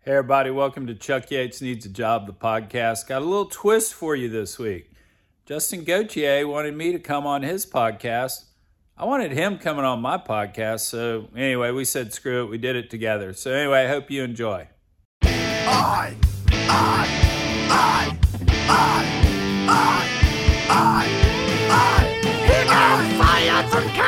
Hey, everybody, welcome to Chuck Yates Needs a Job, the podcast. Got a little twist for you this week. Justin Gauthier wanted me to come on his podcast. I wanted him coming on my podcast. So, anyway, we said screw it. We did it together. So, anyway, I hope you enjoy. I, I, I, I, I, I, I. He got fired from Kayne.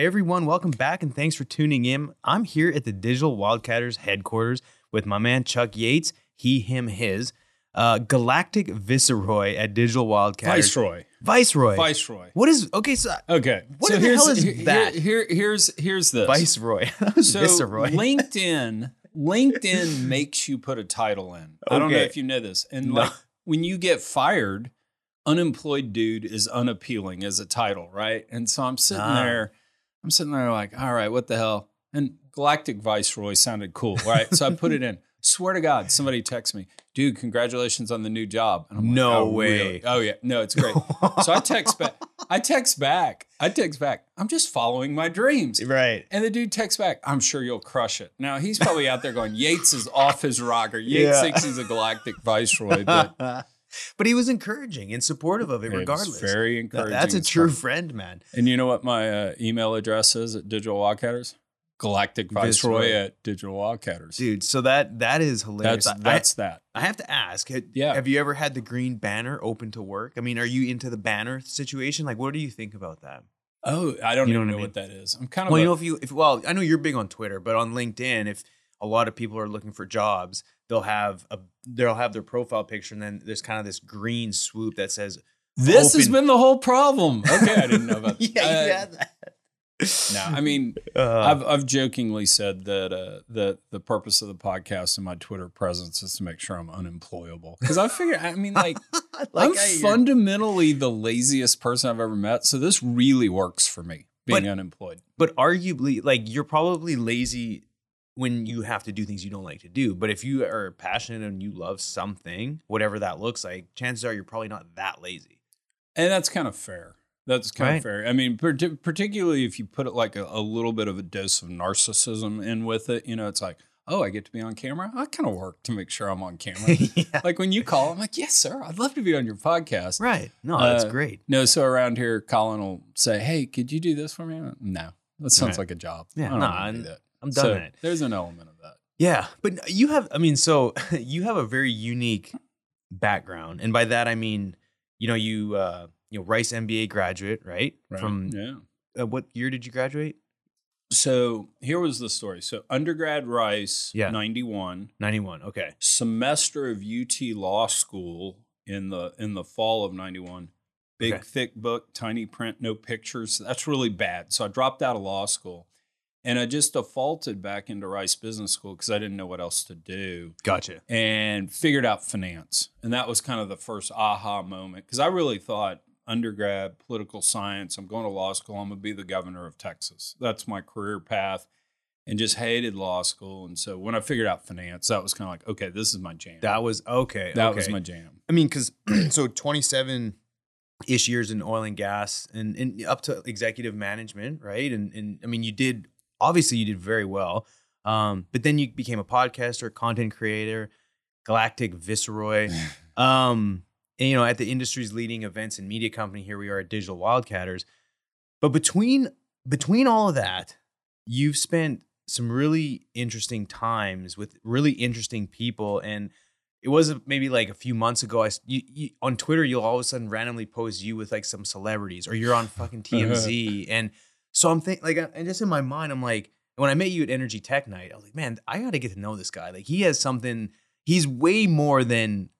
Hey everyone, welcome back and thanks for tuning in. I'm here at the Digital Wildcatters headquarters with my man Chuck Yates, he, him, his, uh, Galactic Viceroy at Digital Wildcatters. Viceroy. Viceroy. Viceroy. What is okay? So Okay. What the hell is here- that? Here, here's here's this. Viceroy. So Viceroy. LinkedIn, LinkedIn makes you put a title in. I don't know if you know this. And No. like when you get fired, unemployed dude is unappealing as a title, right? And so I'm sitting Ah. there, I'm sitting there like, all right, what the hell? And Galactic Viceroy sounded cool, right? so I put it in. Swear to God, somebody texts me, dude, congratulations on the new job. And I'm like, No "Oh, way." really? Oh yeah, no, it's great. so I text back. I text back. I text back. I'm just following my dreams. right. And the dude texts back, I'm sure you'll crush it. Now he's probably out there going, Yates is off his rocker. Yates Yeah. thinks he's a galactic viceroy, but but he was encouraging and supportive of it, it was regardless. very encouraging. That's a true stuff. friend, man. And you know what my uh, email address is at Digital Wildcatters? Galactic Viceroy Viceroy. at Digital Wildcatters. Dude, so that that is hilarious. that's I- that. I have to ask, ha- Yeah. have you ever had the green banner open to work? I mean, are you into the banner situation? Like, what do you think about that? Oh, I don't You know even what I know mean? what that is. I'm kind of Well, a- you know, if you, if well, I know you're big on Twitter, but on LinkedIn, if a lot of people are looking for jobs, they'll have a they'll have their profile picture, and then there's kind of this green swoop that says, this has been the whole problem. Okay, I didn't know about that "Yeah, uh, you had that." No, I mean, Uh, I've I've jokingly said that uh, that the purpose of the podcast and my Twitter presence is to make sure I'm unemployable because I figure I mean like, like I'm fundamentally the laziest person I've ever met, so this really works for me being But- unemployed. but arguably, like you're probably lazy when you have to do things you don't like to do. But if you are passionate and you love something, whatever that looks like, chances are you're probably not that lazy. And that's kind of fair. That's kind Right. of fair. I mean, parti- particularly if you put it like a, a little bit of a dose of narcissism in with it, you know, it's like, oh, I get to be on camera. I kind of work to make sure I'm on camera. yeah. like when you call, I'm like, yes, sir, I'd love to be on your podcast. Right. No, that's Uh, great. No, so around here, Colin will say, "Hey, could you do this for me?" No, that sounds Right. like a job. Yeah, no, do I'm- done So it. There's an element of that. Yeah, but you have I mean so you have a very unique background and by that I mean you know you uh you know Rice MBA graduate, right? Right? From yeah. uh, what year did you graduate? So here was the story. So undergrad Rice, Yeah. 91, 91. Okay. semester of UT Law School in the in the fall of 91. Big Okay. thick book, tiny print, no pictures. That's really bad. So I dropped out of law school. And I just defaulted back into Rice Business School because I didn't know what else to do. Gotcha. and figured out finance. And that was kind of the first aha moment because I really thought undergrad, political science, I'm going to law school, I'm going to be the governor of Texas. That's my career path and just hated law school. And so when I figured out finance, that was kind of like, okay, this is my jam. That was okay. that okay. was my jam. I mean cuz so 27 ish years in oil and gas and, and up to executive management, right? And and I mean you did obviously you did very well. Um but then you became a podcaster, content creator, galactic viceroy. um and, you know at the industry's leading events and media company here we are at digital wildcatters but between between all of that you've spent some really interesting times with really interesting people and it was maybe like a few months ago I you, you, on twitter you'll all of a sudden randomly post you with like some celebrities or you're on fucking tmz and so i'm thinking like and just in my mind i'm like when i met you at energy tech night i was like man i gotta get to know this guy. Like he has something he's way more than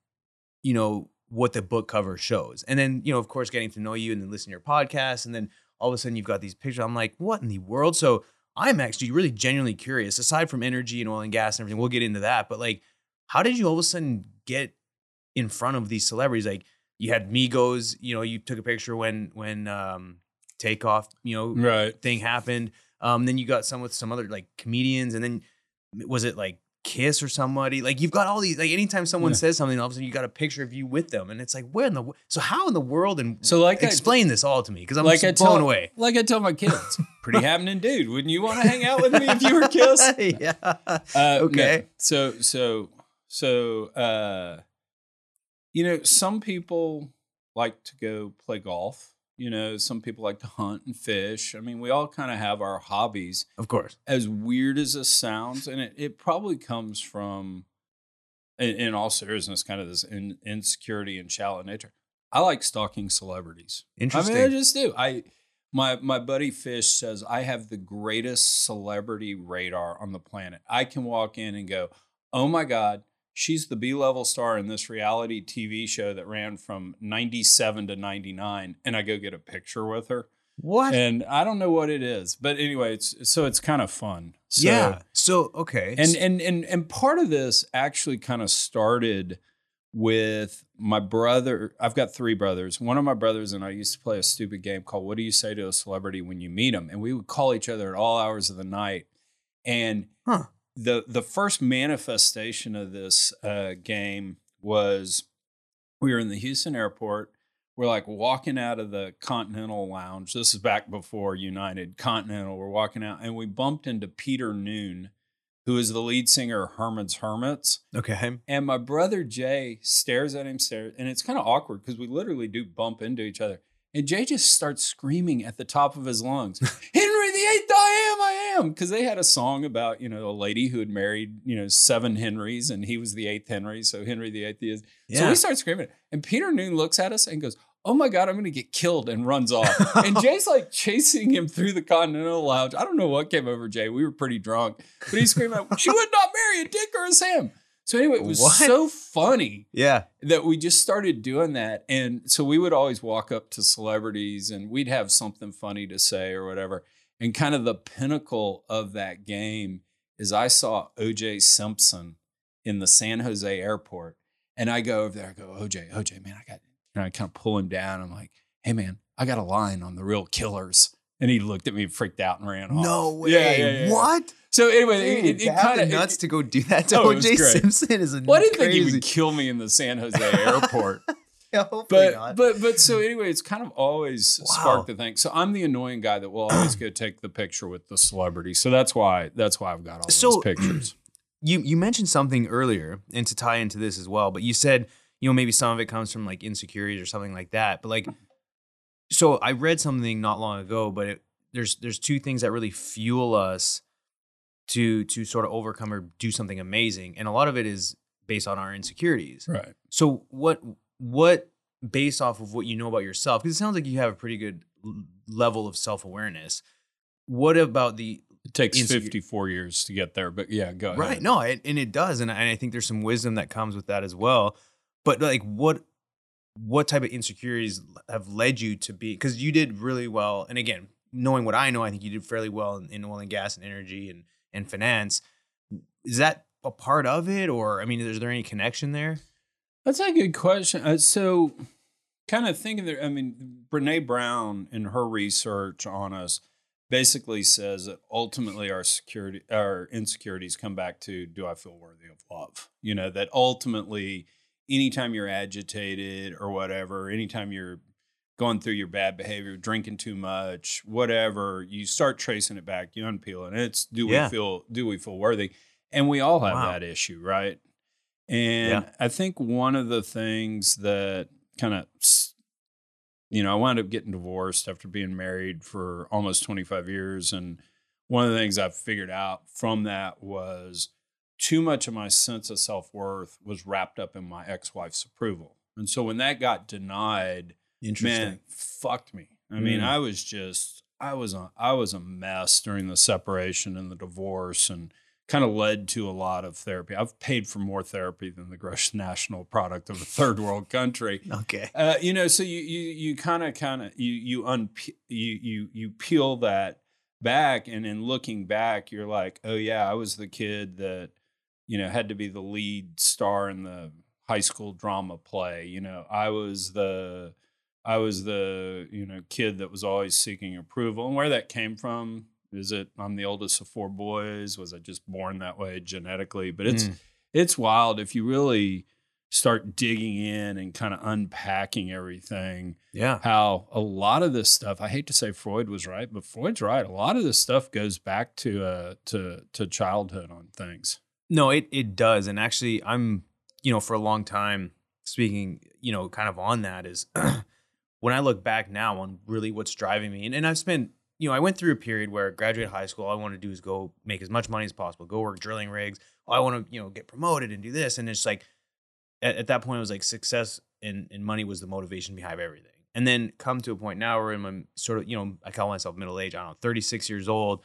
you know what the book cover shows. And then you know of course getting to know you and then listening to your podcast and then all of a sudden you've got these pictures i'm like what in the world? So i'm actually really genuinely curious aside from energy and oil and gas and everything we'll get into that but like how did you all of a sudden get in front of these celebrities? Like you had migos you know you took a picture when when um takeoff you know Right. thing happened um then you got some with some other like comedians and then was it like kiss or somebody. Like you've got all these. Like anytime someone Yeah. says something, all of a sudden you got a picture of you with them, and it's like, where in the so how in the world and So like I- explain this all to me because I'm like just I blown tell, away. like I tell my kids, pretty happening dude. Wouldn't you want to hang out with me if you were Kiss? yeah. Uh, no. Okay. So so so uh you know, some people like to go play golf. You know, some people like to hunt and fish. I mean, we all kind of have our hobbies. Of course. As weird as this sounds, and it, it probably comes from in, in all seriousness, kind of this in, insecurity and shallow nature. I like stalking celebrities. Interesting. I mean, I just do. I my my buddy Fish says I have the greatest celebrity radar on the planet. I can walk in and go, "Oh my god, she's the B-level star in this reality TV show that ran from 97 to 99." And I go get a picture with her. what? And I don't know what it is, but anyway, it's so it's kind of fun. So, yeah. So okay. and and and and part of this actually kind of started with my brother. I've got three brothers. One of my brothers and I used to play a stupid game called "What do you say to a celebrity when you meet them?" And we would call each other at all hours of the night. And Huh. The the first manifestation of this uh, game was we were in the Houston airport. We're like walking out of the Continental Lounge. This is back before United Continental. We're walking out and we bumped into Peter Noone, who is the lead singer of Herman's Hermits. okay. And my brother Jay stares at him, stares, and it's kind of awkward because we literally do bump into each other. And Jay just starts screaming at the top of his lungs, Henry the Eighth, I am, I am. Because they had a song about, you know, a lady who had married, you know, seven Henrys and he was the eighth Henry. So Henry the Eighth is. So Yeah. we start screaming. And Peter Noone looks at us and goes, Oh my God, I'm going to get killed and runs off. and Jay's like chasing him through the Continental Lounge. I don't know what came over Jay. We were pretty drunk, but he's screaming, She would not marry a Dick or a Sam. So anyway, it was What? so funny Yeah. that we just started doing that. And so we would always walk up to celebrities and we'd have something funny to say or whatever. And kind of the pinnacle of that game is I saw OJ Simpson in the San Jose airport. And I go over there, I go, OJ, OJ, man, I got, and I kind of pull him down. I'm like, hey, man, I got a line on the real killers. And he looked at me, freaked out, and ran off. No way. Yeah, yeah, yeah. What? So anyway, Dude, it, it, it kind of nuts to go do that to Oh, OJ. Simpson is a Well, I didn't think he crazy. would kill me in the San Jose airport. Yeah, hopefully but not. but but so anyway, it's kind of always Wow. sparked the thing. So I'm the annoying guy that will always go take the picture with the celebrity. So that's why that's why I've got all So- those pictures. you you mentioned something earlier, and to tie into this as well, but you said you know maybe some of it comes from like insecurities or something like that. But like, so I read something not long ago, but it, there's there's two things that really fuel us to to sort of overcome or do something amazing, and a lot of it is based on our insecurities. Right. So what what based off of what you know about yourself because it sounds like you have a pretty good level of self-awareness. What about the It takes Insecure- 54 years to get there, but yeah, go ahead. right? No, it, and it does, and I, and I think there's some wisdom that comes with that as well. But like, what what type of insecurities have led you to be? Because you did really well, and again, knowing what I know, I think you did fairly well in, in oil and gas and energy and and finance. Is that a part of it, or I mean, is there any connection there? That's a good question. Uh, so, kind of thinking there, I mean, Brene Brown in her research on us basically says that ultimately our security, our insecurities come back to do I feel worthy of love? You know, that ultimately, anytime you're agitated or whatever, anytime you're going through your bad behavior, drinking too much, whatever, you start tracing it back, you unpeel it. And it's do Yeah. we feel do we feel worthy? And we all have Wow. that issue, right? And Yeah. I think one of the things that kind of, you know, I wound up getting divorced after being married for almost 25 years. And one of the things I figured out from that was too much of my sense of self worth was wrapped up in my ex wife's approval. And so when that got denied, man, fucked me. I mean, Mm. I was just, I was a, I was a mess during the separation and the divorce, and kind of led to a lot of therapy. I've paid for more therapy than the gross national product of a third world country. Okay. Uh, you know, so you you you kind of kind of you you unpe- you you you peel that back, and in looking back, you're like, oh yeah, I was the kid that you know had to be the lead star in the high school drama play. You know, I was the I was the you know kid that was always seeking approval, and where that came from, Is it I'm the oldest of four boys? Was I just born that way genetically? But it's Mm. it's wild if you really start digging in and kind of unpacking everything Yeah. how a lot of this stuff i hate to say freud was right but freud's right a lot of this stuff goes back to uh to to childhood on things No, it it does, and actually, I'm you know for a long time speaking, you know, kind of on that is when I look back now on really what's driving me, and, and I've spent you know I went through a period where I graduated high school, all I want to do is go make as much money as possible, go work drilling rigs. I want to you know get promoted and do this, and it's like at, at that point it was like success and and money was the motivation behind everything, and then come to a point now where I'm sort of you know I call myself middle age, I don't know, 36 years old,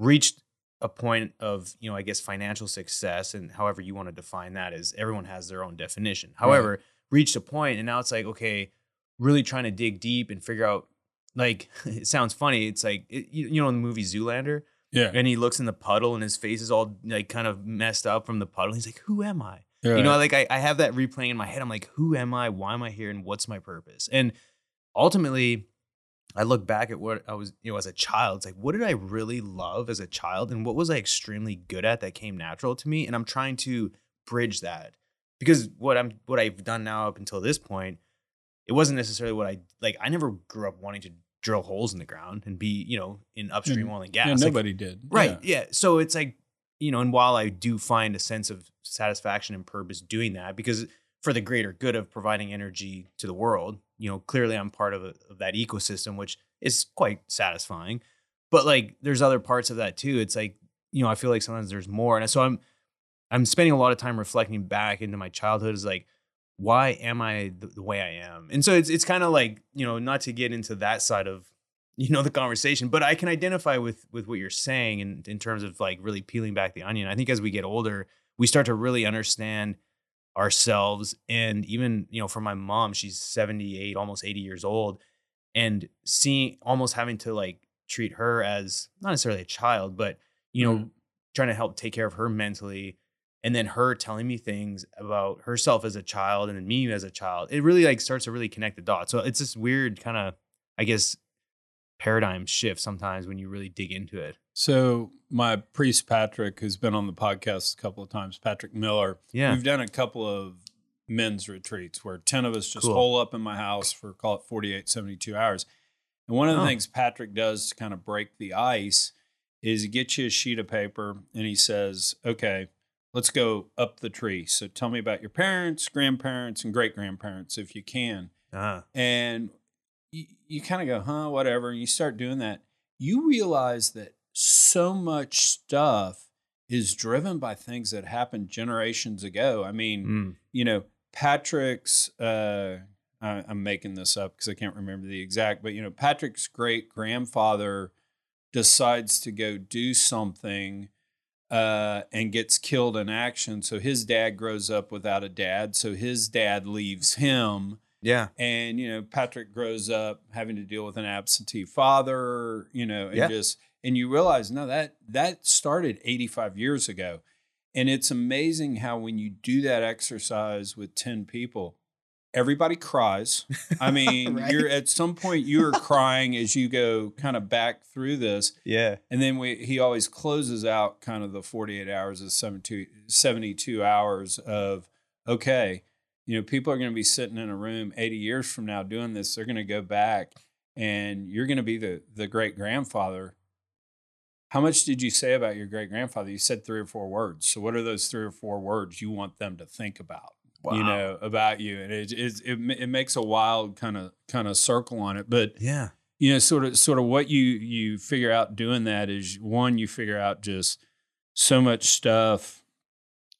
reached a point of you know i guess financial success and however you want to define that is everyone has their own definition. However reached a point and now it's like okay really trying to dig deep and figure out like it sounds funny it's like it, you, you know in the movie zoolander? Yeah. And he looks in the puddle and his face is all like kind of messed up from the puddle. He's like who am i? You know like I, I have that replaying in my head. I'm like who am i? Why am i here? And what's my purpose? And ultimately i look back at what i was you know as a child it's like what did i really love as a child and what was i extremely good at that came natural to me and i'm trying to bridge that because what i'm what i've done now up until this point it wasn't necessarily what i like i never grew up wanting to drill holes in the ground and be you know in upstream mm. oil and gas yeah, Like, nobody did Right. Yeah. So it's like, you know, and while I do find a sense of satisfaction and purpose doing that, because for the greater good of providing energy to the world, you know, clearly I'm part of, a, of that ecosystem, which is quite satisfying. But like, there's other parts of that too. It's like, you know, I feel like sometimes there's more, and so I'm, I'm spending a lot of time reflecting back into my childhood. Is like, why am I the, the way I am? And so it's it's kind of like, you know, not to get into that side of you know the conversation but i can identify with with what you're saying in, in terms of like really peeling back the onion i think as we get older we start to really understand ourselves and even you know for my mom she's 78 almost 80 years old and seeing almost having to like treat her as not necessarily a child but you know Mhm. trying to help take care of her mentally and then her telling me things about herself as a child and then me as a child it really like starts to really connect the dots so it's this weird kind of i guess paradigm shift sometimes when you really dig into it. so my priest patrick who's been on the podcast a couple of times patrick miller Yeah. we've done a couple of men's retreats where 10 of us just Cool. hole up in my house for call it 48 72 hours and one of the Oh. things patrick does to kind of break the ice is he gets you a sheet of paper and he says okay let's go up the tree so tell me about your parents grandparents and great grandparents if you can Ah, and you, kind of go huh whatever and you start doing that you realize that so much stuff is driven by things that happened generations ago. I mean mm, you know patrick's uh I, i'm making this up because i can't remember the exact but you know patrick's great grandfather decides to go do something uh, and gets killed in action. So his dad grows up without a dad so his dad leaves him yeah. and you know patrick grows up having to deal with an absentee father you know and Yeah. just and you realize no that that started 85 years ago and it's amazing how when you do that exercise with 10 people everybody cries i mean Right. you're at some point you're crying as you go kind of back through this Yeah. and then we, he always closes out kind of the 48 hours of 72, 72 hours of, okay, you know, people are going to be sitting in a room 80 years from now doing this. They're going to go back and you're going to be the, the great grandfather. How much did you say about your great grandfather? You said three or four words. So, what are those three or four words you want them to think about? You know about you, and it it, it it makes a wild kind of kind of circle on it. But Yeah. you know sort of sort of what you you figure out doing that is one you figure out just so much stuff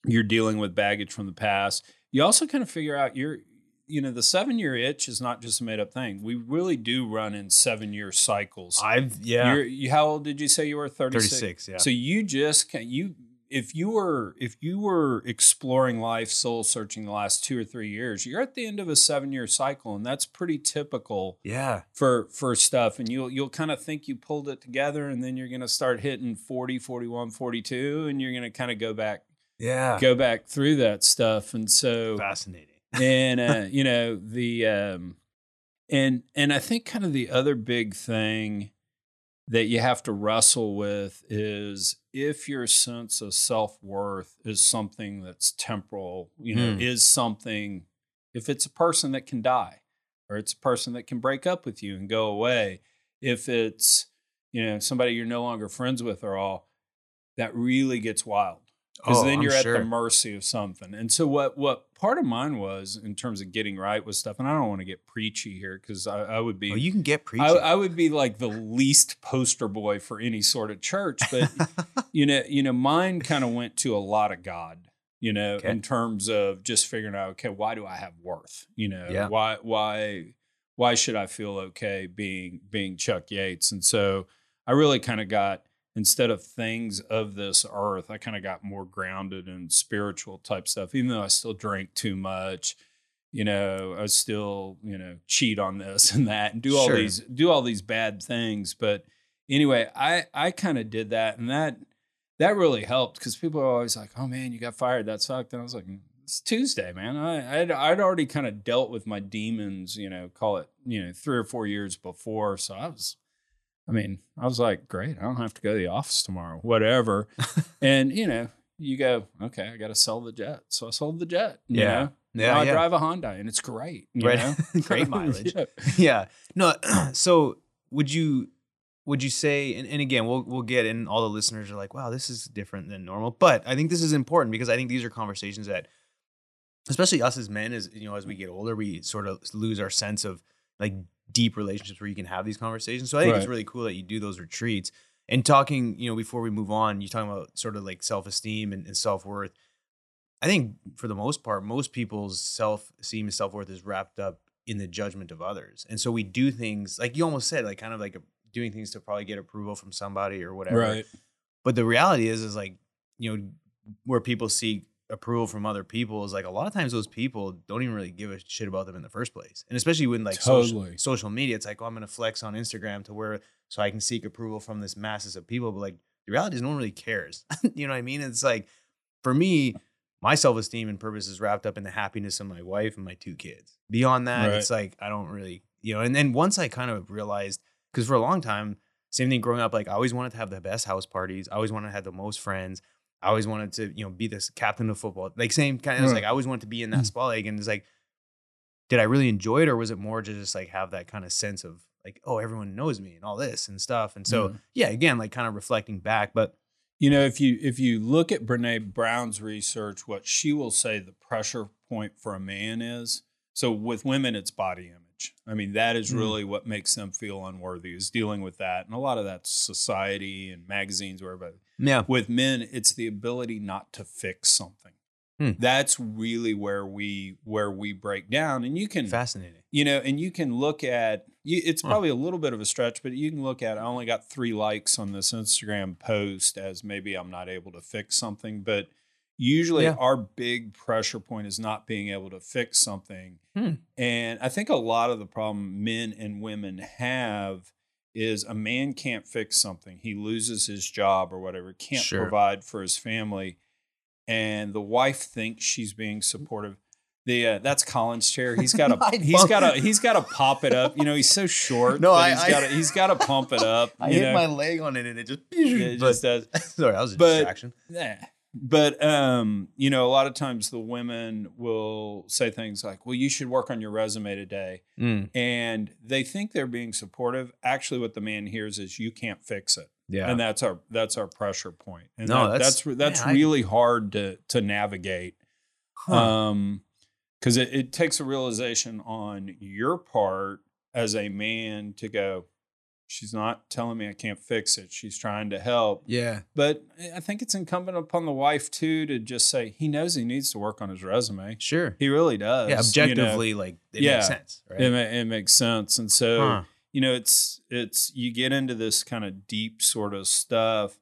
you're dealing with baggage from the past you also kind of figure out you're you know the seven year itch is not just a made up thing we really do run in seven year cycles I've yeah. you're you, how old did you say you were 36 36, yeah. so you just can you if you were if you were exploring life soul searching the last two or three years you're at the end of a seven year cycle and that's pretty typical yeah. for for stuff and you'll you'll kind of think you pulled it together and then you're going to start hitting 40 41 42 and you're going to kind of go back Yeah. go back through that stuff and so Fascinating. and uh you know the um and and i think kind of the other big thing that you have to wrestle with is if your sense of self-worth is something that's temporal, you know, Mm. is something if it's a person that can die or it's a person that can break up with you and go away, if it's you know somebody you're no longer friends with or all that really gets wild because Oh, then I'm you're at sure. the mercy of something. And so what what part of mine was in terms of getting right with stuff, and I don't want to get preachy here because I, I would be Oh, you can get preachy. I, I would be like the least poster boy for any sort of church, but you know, you know, mine kind of went to a lot of God, you know, Okay. in terms of just figuring out, okay, why do I have worth? You know, Yeah. why why why should I feel okay being being Chuck Yates? And so I really kind of got instead of things of this earth, I kind of got more grounded in spiritual type stuff, even though I still drank too much. You know, I still, you know, cheat on this and that and do all Sure. these do all these bad things. But anyway, I I kind of did that and that that really helped because people are always like, "Oh man, you got fired. That sucked." And I was like, "It's Tuesday, man. I I'd, I'd already kind of dealt with my demons, you know, call it you know three or four years before, so I was." I mean, I was like, great, I don't have to go to the office tomorrow, whatever. and, you know, you go, okay, I got to sell the jet. So I sold the jet. you Yeah. know? Yeah, Now I yeah. drive a Honda and it's great. you Right. know? Great mileage. Yeah. yeah. No. So would you would you say? And, and again, we'll we'll get in. All the listeners are like, wow, this is different than normal. But I think this is important because I think these are conversations that, especially us as men, as you know, as we get older, we sort of lose our sense of like deep relationships where you can have these conversations. So I think it's really cool that you do those retreats. And talking, you know, before we move on, you're talking about sort of like self esteem and, and self worth. I think for the most part, most people's self esteem and self worth is wrapped up in the judgment of others. And so we do things like you almost said, like kind of like a, doing things to probably get approval from somebody or whatever. Right. But the reality is, is like, you know, where people seek approval from other people is like a lot of times those people don't even really give a shit about them in the first place. And especially when like social, social media, it's like, oh, I'm going to flex on Instagram to where so I can seek approval from this masses of people. But like the reality is no one really cares. you know what I mean? It's like for me, my self esteem and purpose is wrapped up in the happiness of my wife and my two kids. Beyond that, Right. it's like I don't really, you know. And then once I kind of realized, because for a long time, same thing growing up, like I always wanted to have the best house parties. I always wanted to have the most friends. I always wanted to, you know, be this captain of football. Like same kind of, Right. like I always wanted to be in Mm. that spotlight. And it's like, did I really enjoy it, or was it more to just like have that kind of sense of like, oh, everyone knows me and all this and stuff. And so Mhm. yeah, again, like kind of reflecting back, but You know, if you if you look at Brene Brown's research, what she will say the pressure point for a man is. So with women, it's body image. I mean, that is Mm. really what makes them feel unworthy is dealing with that, and a lot of that's society and magazines, where wherever. Yeah, With men, it's the ability not to fix something. Hmm. That's really where we where we break down, and you can fascinating. you know, and you can look at you, it's Huh. probably a little bit of a stretch, but you can look at I only got three likes on this Instagram post as maybe I'm not able to fix something, but usually Yeah. our big pressure point is not being able to fix something. Hmm. And I think a lot of the problem men and women have is a man can't fix something. He loses his job or whatever, can't Sure. provide for his family. And the wife thinks she's being supportive. The uh, that's Colin's chair. He's got a he's got a he's got to pop it up. You know, he's so short. No, I- he's got to he's got to pump it up. I hit know? my leg on it and it just, it but- just does. sorry, I was a But- distraction. Yeah. But um, you know, a lot of times the women will say things like, "Well, you should work on your resume today," Mm, and they think they're being supportive. Actually, what the man hears is, "You can't fix it," yeah. and that's our that's our pressure point. And No, that- that's- that's that's, man, I- really hard to to navigate. Huh. Um, because it, it takes a realization on your part as a man to go, she's not telling me I can't fix it. She's trying to help. yeah. But I think it's incumbent upon the wife too to just say he knows he needs to work on his resume. Sure. He really does. Yeah. you know. Objectively, like, it Yeah. makes sense. Right. it, it makes sense. And so Huh. you know, it's it's you get into this kind of deep sort of stuff,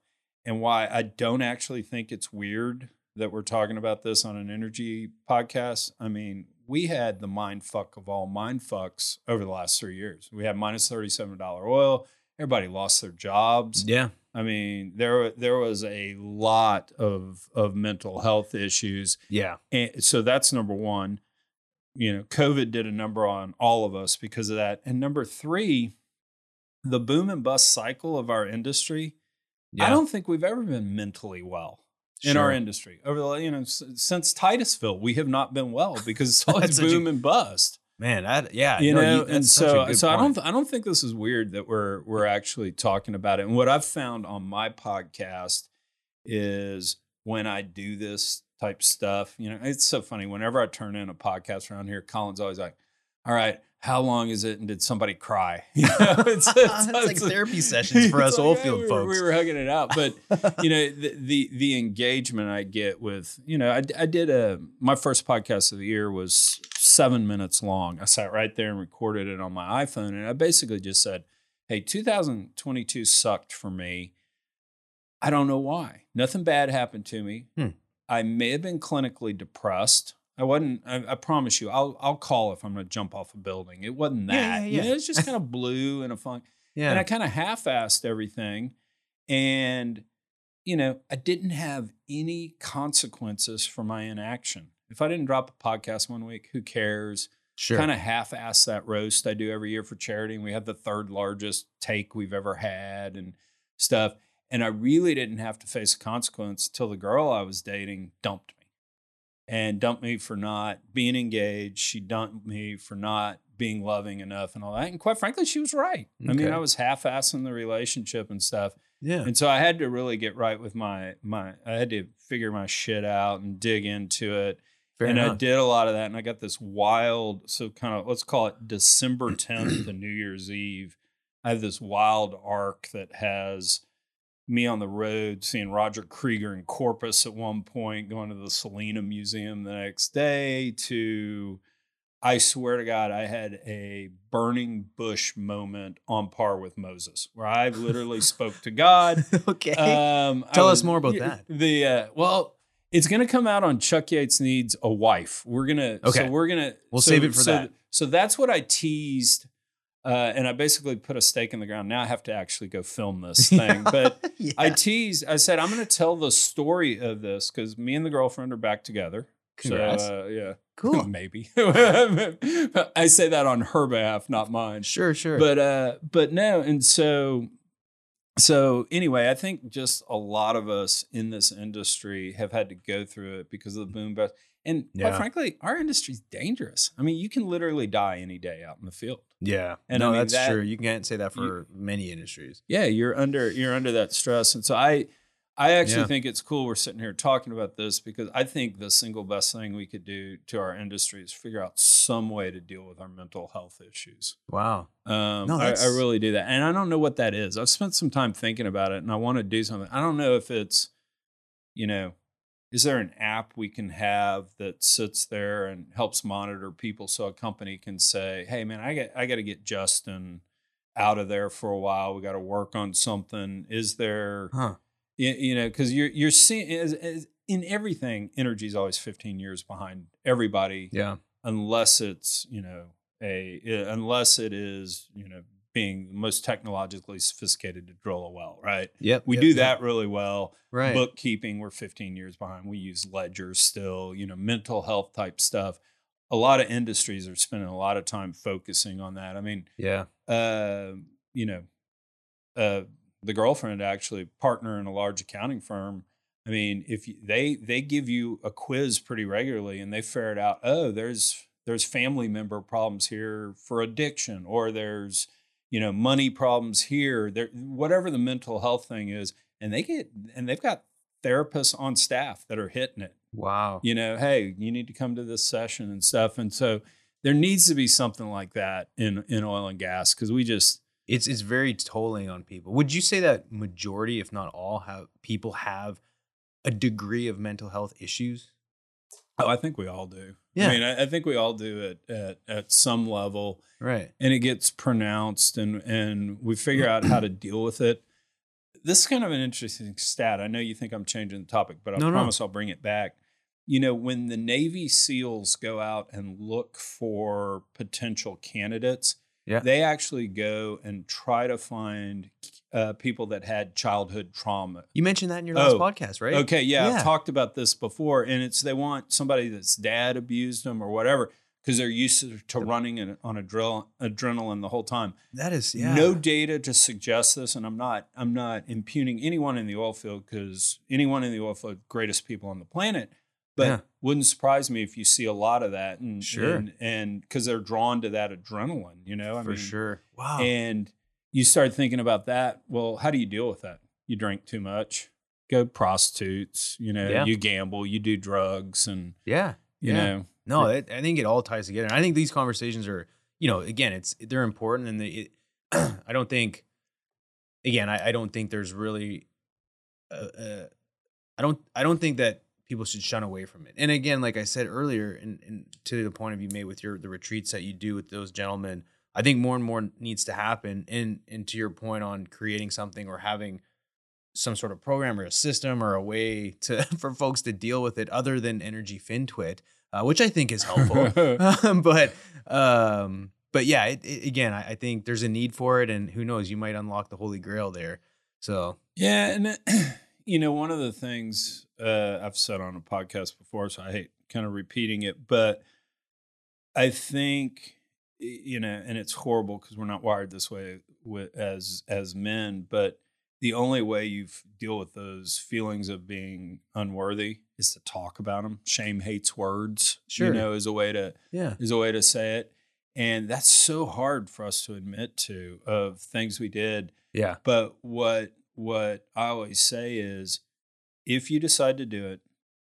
and why I don't actually think it's weird that we're talking about this on an energy podcast. I mean, we had the mind fuck of all mind fucks over the last three years. We had minus thirty seven dollar oil. Everybody lost their jobs. Yeah. I mean, there there was a lot of of mental health issues, Yeah. and so that's number one. You know, COVID did a number on all of us because of that. And number three, the boom and bust cycle of our industry, I don't think we've ever been mentally well in our industry. Over the you know s- since Titusville, we have not been well because it's always such a- boom and bust. Man, that yeah, You no, know, that's and so so I don't I don't think this is weird that we're we're actually talking about it. And what I've found on my podcast is when I do this type stuff, you know, it's so funny. Whenever I turn in a podcast around here, Colin's always like, "All right, how long is it? And did somebody cry?" You know, it's, It's like therapy sessions for us like, old "Hey, field we were- folks." We were hugging it out, but you know the, the the engagement I get with you know I, I did a my first podcast of the year was seven minutes long. I sat right there and recorded it on my iPhone, and I basically just said, "Hey, 2022 sucked for me. I don't know why. Nothing bad happened to me. Hmm. I may have been clinically depressed." I wasn't. I, I promise you. I'll I'll call if I'm going to jump off a building. It wasn't that. Yeah, yeah, You yeah. know, it's just kind of blue and a funk. yeah, and I kind of half-assed everything, and you know, I didn't have any consequences for my inaction. If I didn't drop a podcast one week, who cares? sure. Kind of half-assed that roast I do every year for charity, and we had the third largest take we've ever had and stuff. And I really didn't have to face a consequence till the girl I was dating dumped me, and dumped me for not being engaged. She dumped me for not being loving enough and all that. And quite frankly, she was right. I mean, I was half-assing the relationship and stuff. yeah, And so I had to really get right with my my I had to figure my shit out and dig into it. fair and I did a lot of that and I got this wild so kind of let's call it December 10th to New Year's Eve. I have this wild arc that has me on the road seeing Roger Krieger in Corpus at one point, going to the Selena Museum the next day to I swear to God, I had a burning bush moment on par with Moses, where I literally spoke to God. okay. Um, Tell us more about that. The uh, well, it's going to come out on Chuck Yates needs a wife. We're gonna Okay. So we're gonna We'll so- save it for so- that. So that's what I teased, uh, and I basically put a stake in the ground. Now I have to actually go film this thing, but. yeah. I teased. I said I'm going to tell the story of this because me and the girlfriend are back together. Congrats. So, uh, yeah, cool. maybe. I say that on her behalf, not mine. Sure, sure. But uh, but no, and so so anyway, I think just a lot of us in this industry have had to go through it because of the boom bust. And quite frankly, our industry's dangerous. I mean, you can literally die any day out in the field. yeah, and I no, mean, that's that- true. You can't say that for many industries. yeah you're under you're under that stress and so i i actually Yeah. think it's cool we're sitting here talking about this because i think the single best thing we could do to our industry is figure out some way to deal with our mental health issues Wow. um, No, I, I really do that and i don't know what that is i've spent some time thinking about it and i want to do something i don't know if it's you know is there an app we can have that sits there and helps monitor people so a company can say hey man i got i got to get justin out of there for a while we got to work on something is there Huh. you, you know because you're you're seeing as, as in everything energy is always 15 years behind everybody Yeah. unless it's you know a unless it is you know being the most technologically sophisticated to drill a well right Yep. we yep, do yep. that really well Right. bookkeeping we're 15 years behind we use ledgers still you know mental health type stuff a lot of industries are spending a lot of time focusing on that i mean yeah. uh, you know, uh, the girlfriend actually partner in a large accounting firm. I mean, if you, they they give you a quiz pretty regularly and they ferret out, oh, there's there's family member problems here for addiction, or there's you know money problems here, there whatever the mental health thing is, and they get and they've got therapists on staff that are hitting it Wow. you know, hey, you need to come to this session and stuff. And so there needs to be something like that in in oil and gas because we just It's it's very tolling on people. Would you say that majority, if not all, have people have a degree of mental health issues? oh, I think we all do. Yeah. I mean, I, I think we all do it at at some level, Right. and it gets pronounced, and and we figure out how to deal with it. This is kind of an interesting stat. I know you think I'm changing the topic, but I No, no. promise I'll bring it back. You know, when the Navy SEALs go out and look for potential candidates, Yeah. they actually go and try to find uh, people that had childhood trauma. You mentioned that in your last Oh, podcast, right? Okay, yeah, Yeah. I've talked about this before, and it's they want somebody that's dad abused them or whatever. because they're used to, to running in, on adrenal, adrenaline the whole time. That is yeah. No data to suggest this, and I'm not I'm not impugning anyone in the oil field because anyone in the oil field, greatest people on the planet. But Yeah. wouldn't surprise me if you see a lot of that, and Sure. and because they're drawn to that adrenaline, you know. I for mean, sure. Wow. and you start thinking about that. Well, how do you deal with that? You drink too much, go prostitutes, you know, Yeah. you gamble, you do drugs, and yeah. you Yeah. know, No, it, I think it all ties together. And I think these conversations are, you know, again, it's they're important, and they. It, I don't think, again, I, I don't think there's really, uh, uh, I don't, I don't think that people should shun away from it. And again, like I said earlier, and, and to the point of you made with your the retreats that you do with those gentlemen, I think more and more needs to happen. And and to your point on creating something or having some sort of program or a system or a way to for folks to deal with it other than energy FinTwit, uh, which I think is helpful. but um, but yeah, it, it- again, I, I think there's a need for it, and who knows, you might unlock the holy grail there. So Yeah, and it- you know, one of the things uh, I've said on a podcast before, so I hate kind of repeating it, but I think you know, and it's horrible because we're not wired this way with, as as men, but the only way you deal with those feelings of being unworthy is to talk about them. Shame hates words, Sure. you know, is a way to yeah, is a way to say it. And that's so hard for us to admit to of things we did yeah, but what what I always say is if you decide to do it,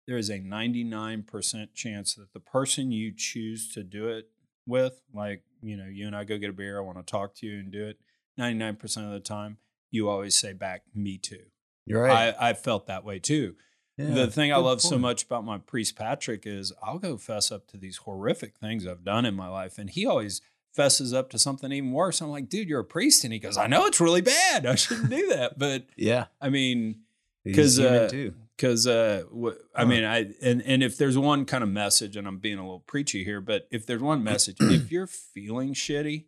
there is a 99% chance that the person you choose to do it with, like, you know, you and I go get a beer, I want to talk to you and do it, 99% of the time, you always say back, me too. you're right. I, I felt that way too. Yeah, the thing I love so much about my priest Patrick is I'll go fess up to these horrific things I've done in my life. And he always fesses up to something even worse. I'm like, dude, you're a priest. And he goes, I know it's really bad. I shouldn't do that. But Yeah, I mean, he's 'Cause, human uh, because uh, wh- I Huh. mean, I and and if there's one kind of message, and I'm being a little preachy here, but if there's one message, if you're feeling shitty,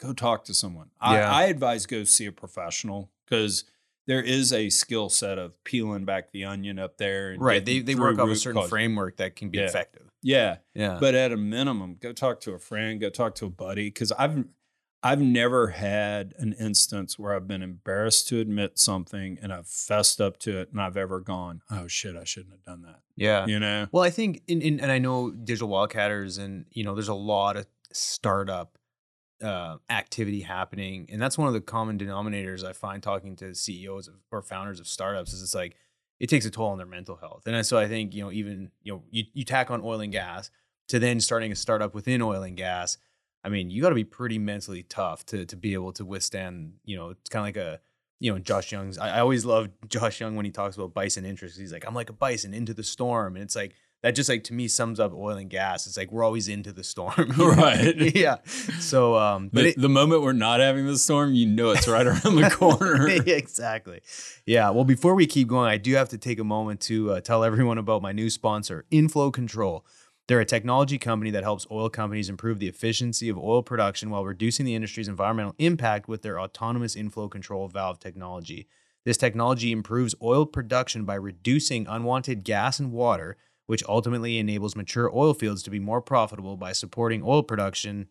go talk to someone. Yeah. I, I advise go see a professional because there is a skill set of peeling back the onion up there. And Right, they they work off a certain cause. framework that can be Yeah. effective. Yeah, Yeah, but at a minimum, go talk to a friend, go talk to a buddy, because I've I've never had an instance where I've been embarrassed to admit something and I've fessed up to it and I've ever gone, oh shit, I shouldn't have done that. yeah. You know? Well, I think, in, in, and I know digital wildcatters, and you know, there's a lot of startup uh, activity happening, and that's one of the common denominators I find talking to CEOs of, or founders of startups. Is it's like it takes a toll on their mental health, and so I think you know, even you know, you, you tack on oil and gas to then starting a startup within oil and gas. I mean, you got to be pretty mentally tough to to be able to withstand. You know, it's kind of like a you know, Josh Young's. I, I always love Josh Young when he talks about bison interests. He's like, I'm like a bison into the storm. And it's like, that just like to me sums up oil and gas. It's like, we're always into the storm. Right. yeah. So, um, but The, it, the moment we're not having the storm, you know it's right around the corner. exactly. Yeah. Well, before we keep going, I do have to take a moment to uh, tell everyone about my new sponsor, Inflow Control. They're a technology company that helps oil companies improve the efficiency of oil production while reducing the industry's environmental impact with their autonomous inflow control valve technology. This technology improves oil production by reducing unwanted gas and water, which ultimately enables mature oil fields to be more profitable by supporting oil production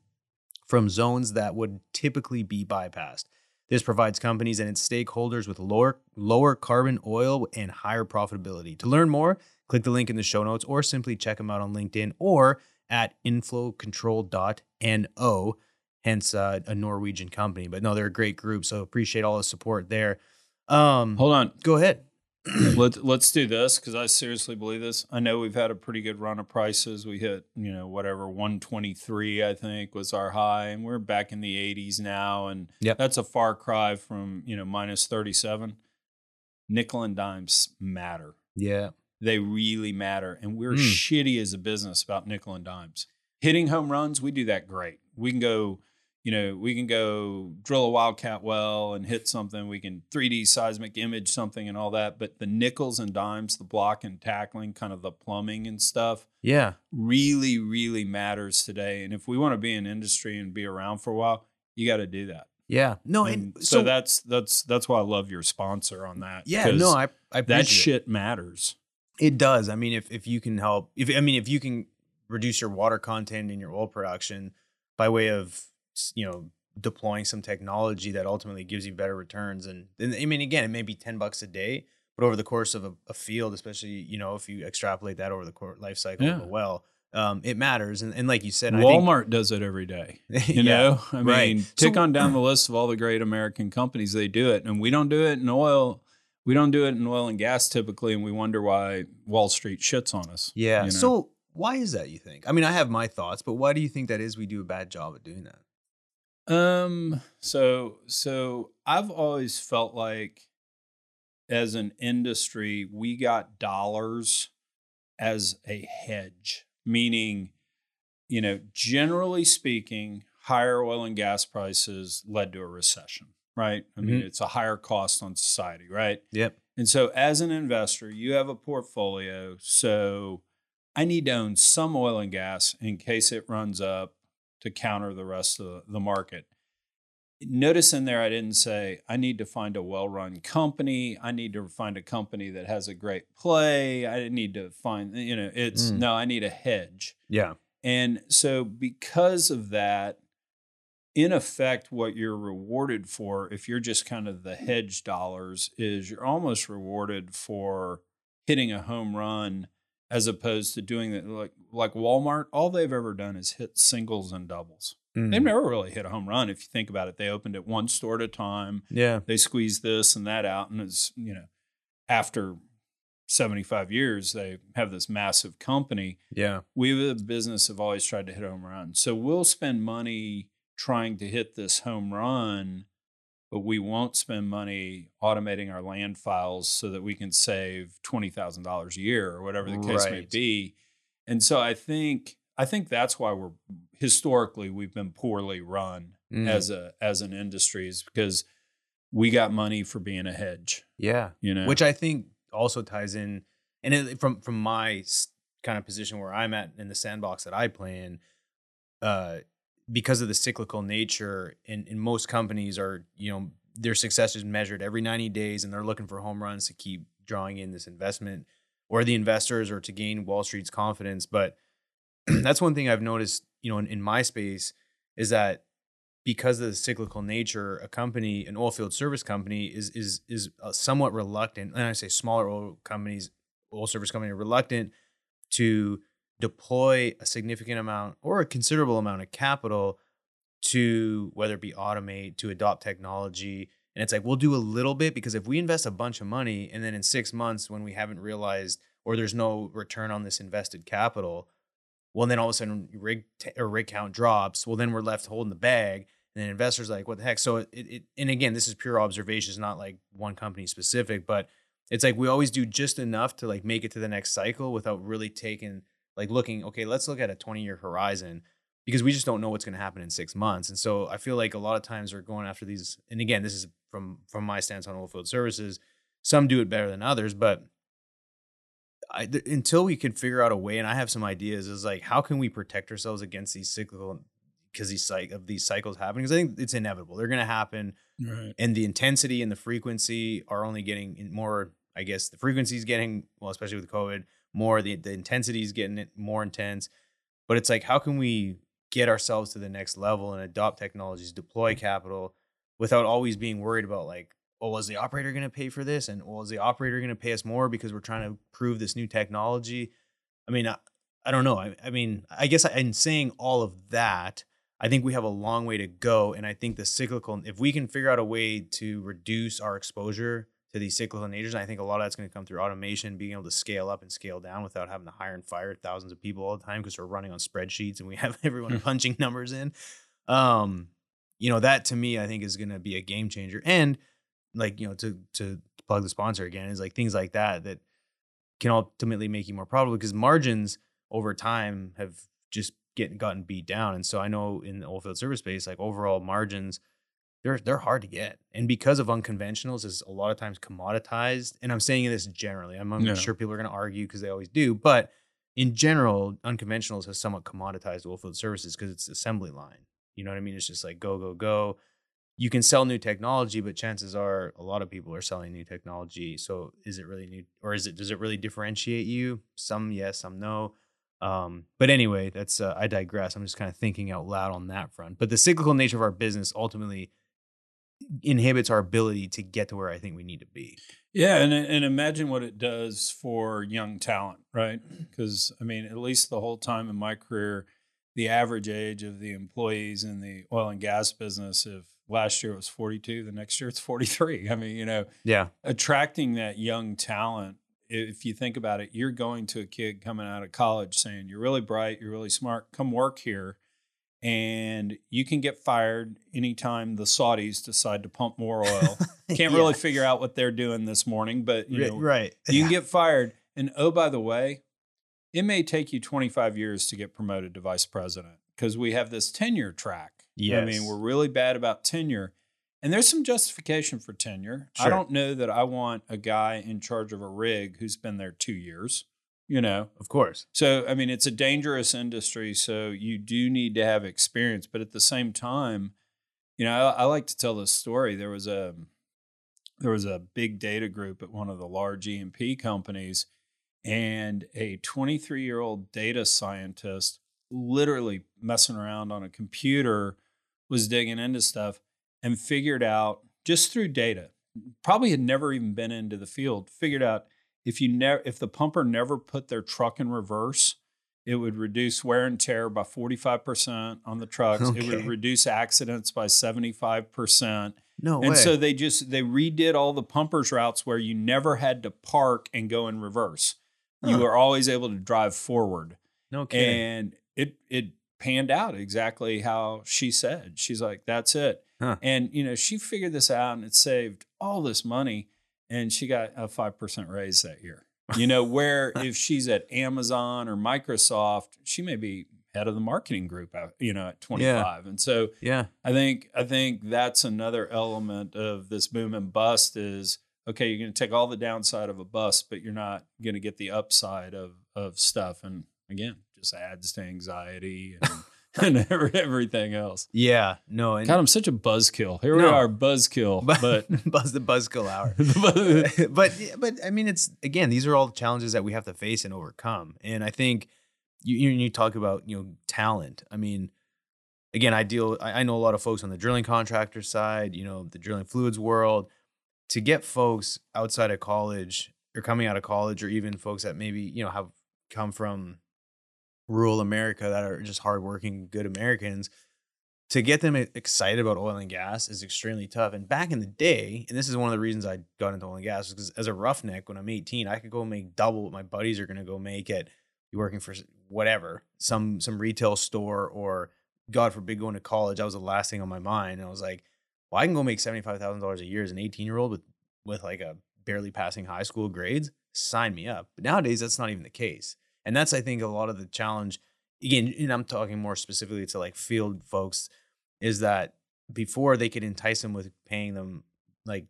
from zones that would typically be bypassed. This provides companies and its stakeholders with lower lower carbon oil and higher profitability. To learn more, click the link in the show notes or simply check them out on LinkedIn or at inflowcontrol.no, hence uh, a Norwegian company. But no, they're a great group, so appreciate all the support there. Um, Hold on. go ahead. Let's let's do this because I seriously believe this. I know we've had a pretty good run of prices. We hit, you know, whatever 123, I think, was our high, and we're back in the 80s now, and Yep. that's a far cry from you know minus 37. Nickel and dimes matter. Yeah. They really matter, and we're Mm. shitty as a business about nickel and dimes. Hitting home runs, we do that great. We can go, you know, we can go drill a wildcat well and hit something. We can 3D seismic image something and all that. But the nickels and dimes, the block and tackling, kind of the plumbing and stuff, Yeah. really, really matters today. And if we want to be in industry and be around for a while, you got to do that. Yeah. No, And and so, that's that's that's why I love your sponsor on that. Yeah. no, I, I that appreciate it. shit matters. It does. I mean, if if you can help, if I mean, if you can reduce your water content in your oil production by way of you know deploying some technology that ultimately gives you better returns. And, and I mean, again, it may be ten bucks a day, but over the course of a, a field, especially you know if you extrapolate that over the life cycle of Yeah. a well, um, it matters. And, and like you said, I think- Walmart does it every day. You Yeah, know, I right. mean, So- tick on down the list of all the great American companies. They do it, and we don't do it in oil. We don't do it in oil and gas typically, and we wonder why Wall Street shits on us. Yeah. you know? So why is that? You think? I mean, I have my thoughts, but why do you think that is? We do a bad job at doing that. Um. So so I've always felt like, as an industry, we got dollars as a hedge, meaning, you know, generally speaking, higher oil and gas prices led to a recession, right? I mean, Mhm. it's a higher cost on society, right? Yep. And so, as an investor, you have a portfolio. So, I need to own some oil and gas in case it runs up to counter the rest of the, market. Notice in there, I didn't say, I need to find a well run company. I need to find a company that has a great play. I need to find, you know, it's Mm. no, I need a hedge. Yeah. And so, because of that, in effect, what you're rewarded for, if you're just kind of the hedge dollars, is you're almost rewarded for hitting a home run as opposed to doing that. Like, like Walmart, all they've ever done is hit singles and doubles. Mm. They've never really hit a home run. If you think about it, they opened it one store at a time Yeah. they squeezed this and that out and it's you know after 75 years they have this massive company Yeah. we the business have always tried to hit a home run. so we'll spend money trying to hit this home run but we won't spend money automating our land files so that we can save $20000 a year or whatever the case may be and so i think i think that's why we're historically we've been poorly run Mm. as a as an industry is because we got money for being a hedge. yeah. You know, Which I think also ties in, and it, from from my kind of position where I'm at in the sandbox that I play in, uh, because of the cyclical nature, and, most companies are, you know, their success is measured every 90 days, and they're looking for home runs to keep drawing in this investment or the investors or to gain Wall Street's confidence. But that's one thing I've noticed, you know, in, in my space is that because of the cyclical nature, a company, an oil field service company, is is is uh, somewhat reluctant. And I say smaller oil companies, oil service company, are reluctant to deploy a significant amount or a considerable amount of capital to whether it be automate, to adopt technology. And it's like we'll do a little bit because if we invest a bunch of money and then in six months when we haven't realized or there's no return on this invested capital, well then all of a sudden rig t- or rig count drops. Well then we're left holding the bag and then investors like, what the heck? So it, it and again, this is pure observation, it's not like one company specific, but it's like we always do just enough to like make it to the next cycle without really taking like looking, okay, let's look at a 20 year horizon because we just don't know what's going to happen in six months. And so I feel like a lot of times we're going after these, and again, this is from from my stance on oil field services. Some do it better than others, but I, th- until we can figure out a way, and I have some ideas, is like how can we protect ourselves against these cyclical because these cyc- of these cycles happening? Because I think it's inevitable; they're going to happen, right? and the intensity and the frequency are only getting more. I guess the frequency is getting well, especially with COVID, more. The the intensity is getting more intense, but it's like how can we get ourselves to the next level and adopt technologies, deploy capital without always being worried about like, oh, is the operator going to pay for this? And well, is the operator going to pay us more because we're trying to prove this new technology? I mean, I, I don't know. I, I mean, I guess in saying all of that, I think we have a long way to go. And I think the cyclical, if we can figure out a way to reduce our exposure to these cyclical natures, and I think a lot of that's going to come through automation, being able to scale up and scale down without having to hire and fire thousands of people all the time because we're running on spreadsheets and we have everyone punching numbers in. Um, you know, that to me, I think is going to be a game changer. And like, you know, to, to plug the sponsor again is like things like that, that can ultimately make you more profitable because margins over time have just getting gotten beat down. And so I know in the oilfield service space, like overall margins, they're they're hard to get. And because of unconventionals is a lot of times commoditized. And I'm saying this generally. I'm, I'm Yeah. sure people are going to argue because they always do, but in general, unconventionals has somewhat commoditized oilfield services because it's assembly line. You know what I mean? It's just like go, go, go. You can sell new technology, but chances are a lot of people are selling new technology. So is it really new or is it does it really differentiate you? Some yes, some no. Um, but anyway, that's uh, I digress. I'm just kind of thinking out loud on that front. But the cyclical nature of our business ultimately inhibits our ability to get to where I think we need to be. Yeah, and and imagine what it does for young talent, right? Mm-hmm. Because I mean, at least the whole time in my career, the average age of the employees in the oil and gas business, if last year it was 42, the next year it's 43. I mean, you know, Yeah. attracting that young talent. If you think about it, you're going to a kid coming out of college saying, You're really bright, you're really smart, come work here. And you can get fired anytime the Saudis decide to pump more oil. Can't really figure out what they're doing this morning, but you know, right. you can get fired. And oh, by the way, it may take you 25 years to get promoted to vice president because we have this tenure track. I mean, we're really bad about tenure. And there's some justification for tenure. I don't know that I want a guy in charge of a rig who's been there two years, you know? of course. So, I mean, it's a dangerous industry. So, you do need to have experience. But at the same time, you know, I, I like to tell this story. There was a, there was a big data group at one of the large E&P companies, and a 23 year old data scientist, literally messing around on a computer, was digging into stuff and figured out just through data, probably had never even been into the field, figured out if you never if the pumper never put their truck in reverse, it would reduce wear and tear by 45% on the trucks. It would reduce accidents by 75%. No And way. so they just they redid all the pumpers routes where you never had to park and go in reverse. You were always able to drive forward. no kidding. And it it panned out exactly how she said. She's like, that's it. Huh. And you know, she figured this out and it saved all this money and she got a 5% raise that year. You know, where if she's at Amazon or Microsoft, she may be head of the marketing group you know, at 25. And so yeah. I think I think that's another element of this boom and bust is okay, you're going to take all the downside of a bust, but you're not going to get the upside of of stuff. And again, just adds to anxiety and, and everything else. Yeah. No. And God, I'm such a buzzkill. Here we are, buzzkill. But buzz the buzzkill hour. but but but I mean, it's again, these are all the challenges that we have to face and overcome. And I think you you, you talk about you know talent. I mean, again, I deal. I, I know a lot of folks on the drilling contractor side. You know, the drilling fluids world. To get folks outside of college or coming out of college, or even folks that maybe you know have come from rural America that are just hardworking, good Americans to get them excited about oil and gas is extremely tough. And back in the day, and this is one of the reasons I got into oil and gas, because as a roughneck, when I'm 18, I could go make double what my buddies are going to go make at working for whatever, some some retail store, or God forbid going to college. That was the last thing on my mind. And I was like, well, I can go make seventy five thousand dollars a year as an 18 year old with with like a barely passing high school grades. Sign me up. But nowadays, that's not even the case. And that's I think a lot of the challenge. Again, and I'm talking more specifically to like field folks is that before they could entice them with paying them like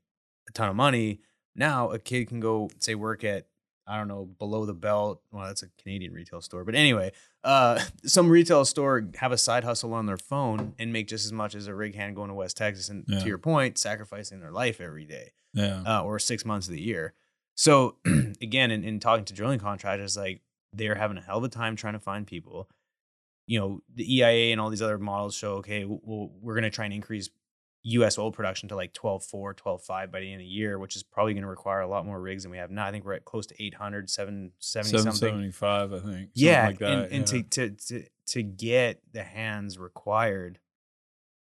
a ton of money, now a kid can go say work at I don't know below the belt. Well, that's a Canadian retail store, but anyway, uh, some retail store have a side hustle on their phone and make just as much as a rig hand going to West Texas, and Yeah. to your point, sacrificing their life every day yeah. uh, or six months of the year. So again, in, in talking to drilling contractors, like they're having a hell of a time trying to find people. You know, the EIA and all these other models show, okay, well, we're going to try and increase U.S. oil production to like 12.4, 12.5 by the end of the year, which is probably going to require a lot more rigs than we have now. I think we're at close to 800, 770 something. 775, I think. something Yeah, like that. and, and yeah. to, to to to get the hands required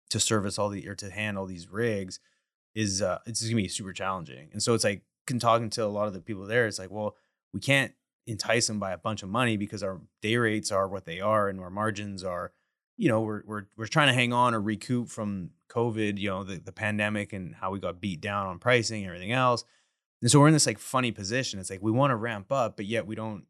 to service all the or to handle these rigs is uh it's gonna be super challenging. And so it's like can talking to a lot of the people there, it's like, well, we can't entice them by a bunch of money because our day rates are what they are and our margins are, you know, we're we're we're trying to hang on or recoup from COVID, you know, the, the pandemic and how we got beat down on pricing and everything else. And so we're in this like funny position. It's like we want to ramp up, but yet we don't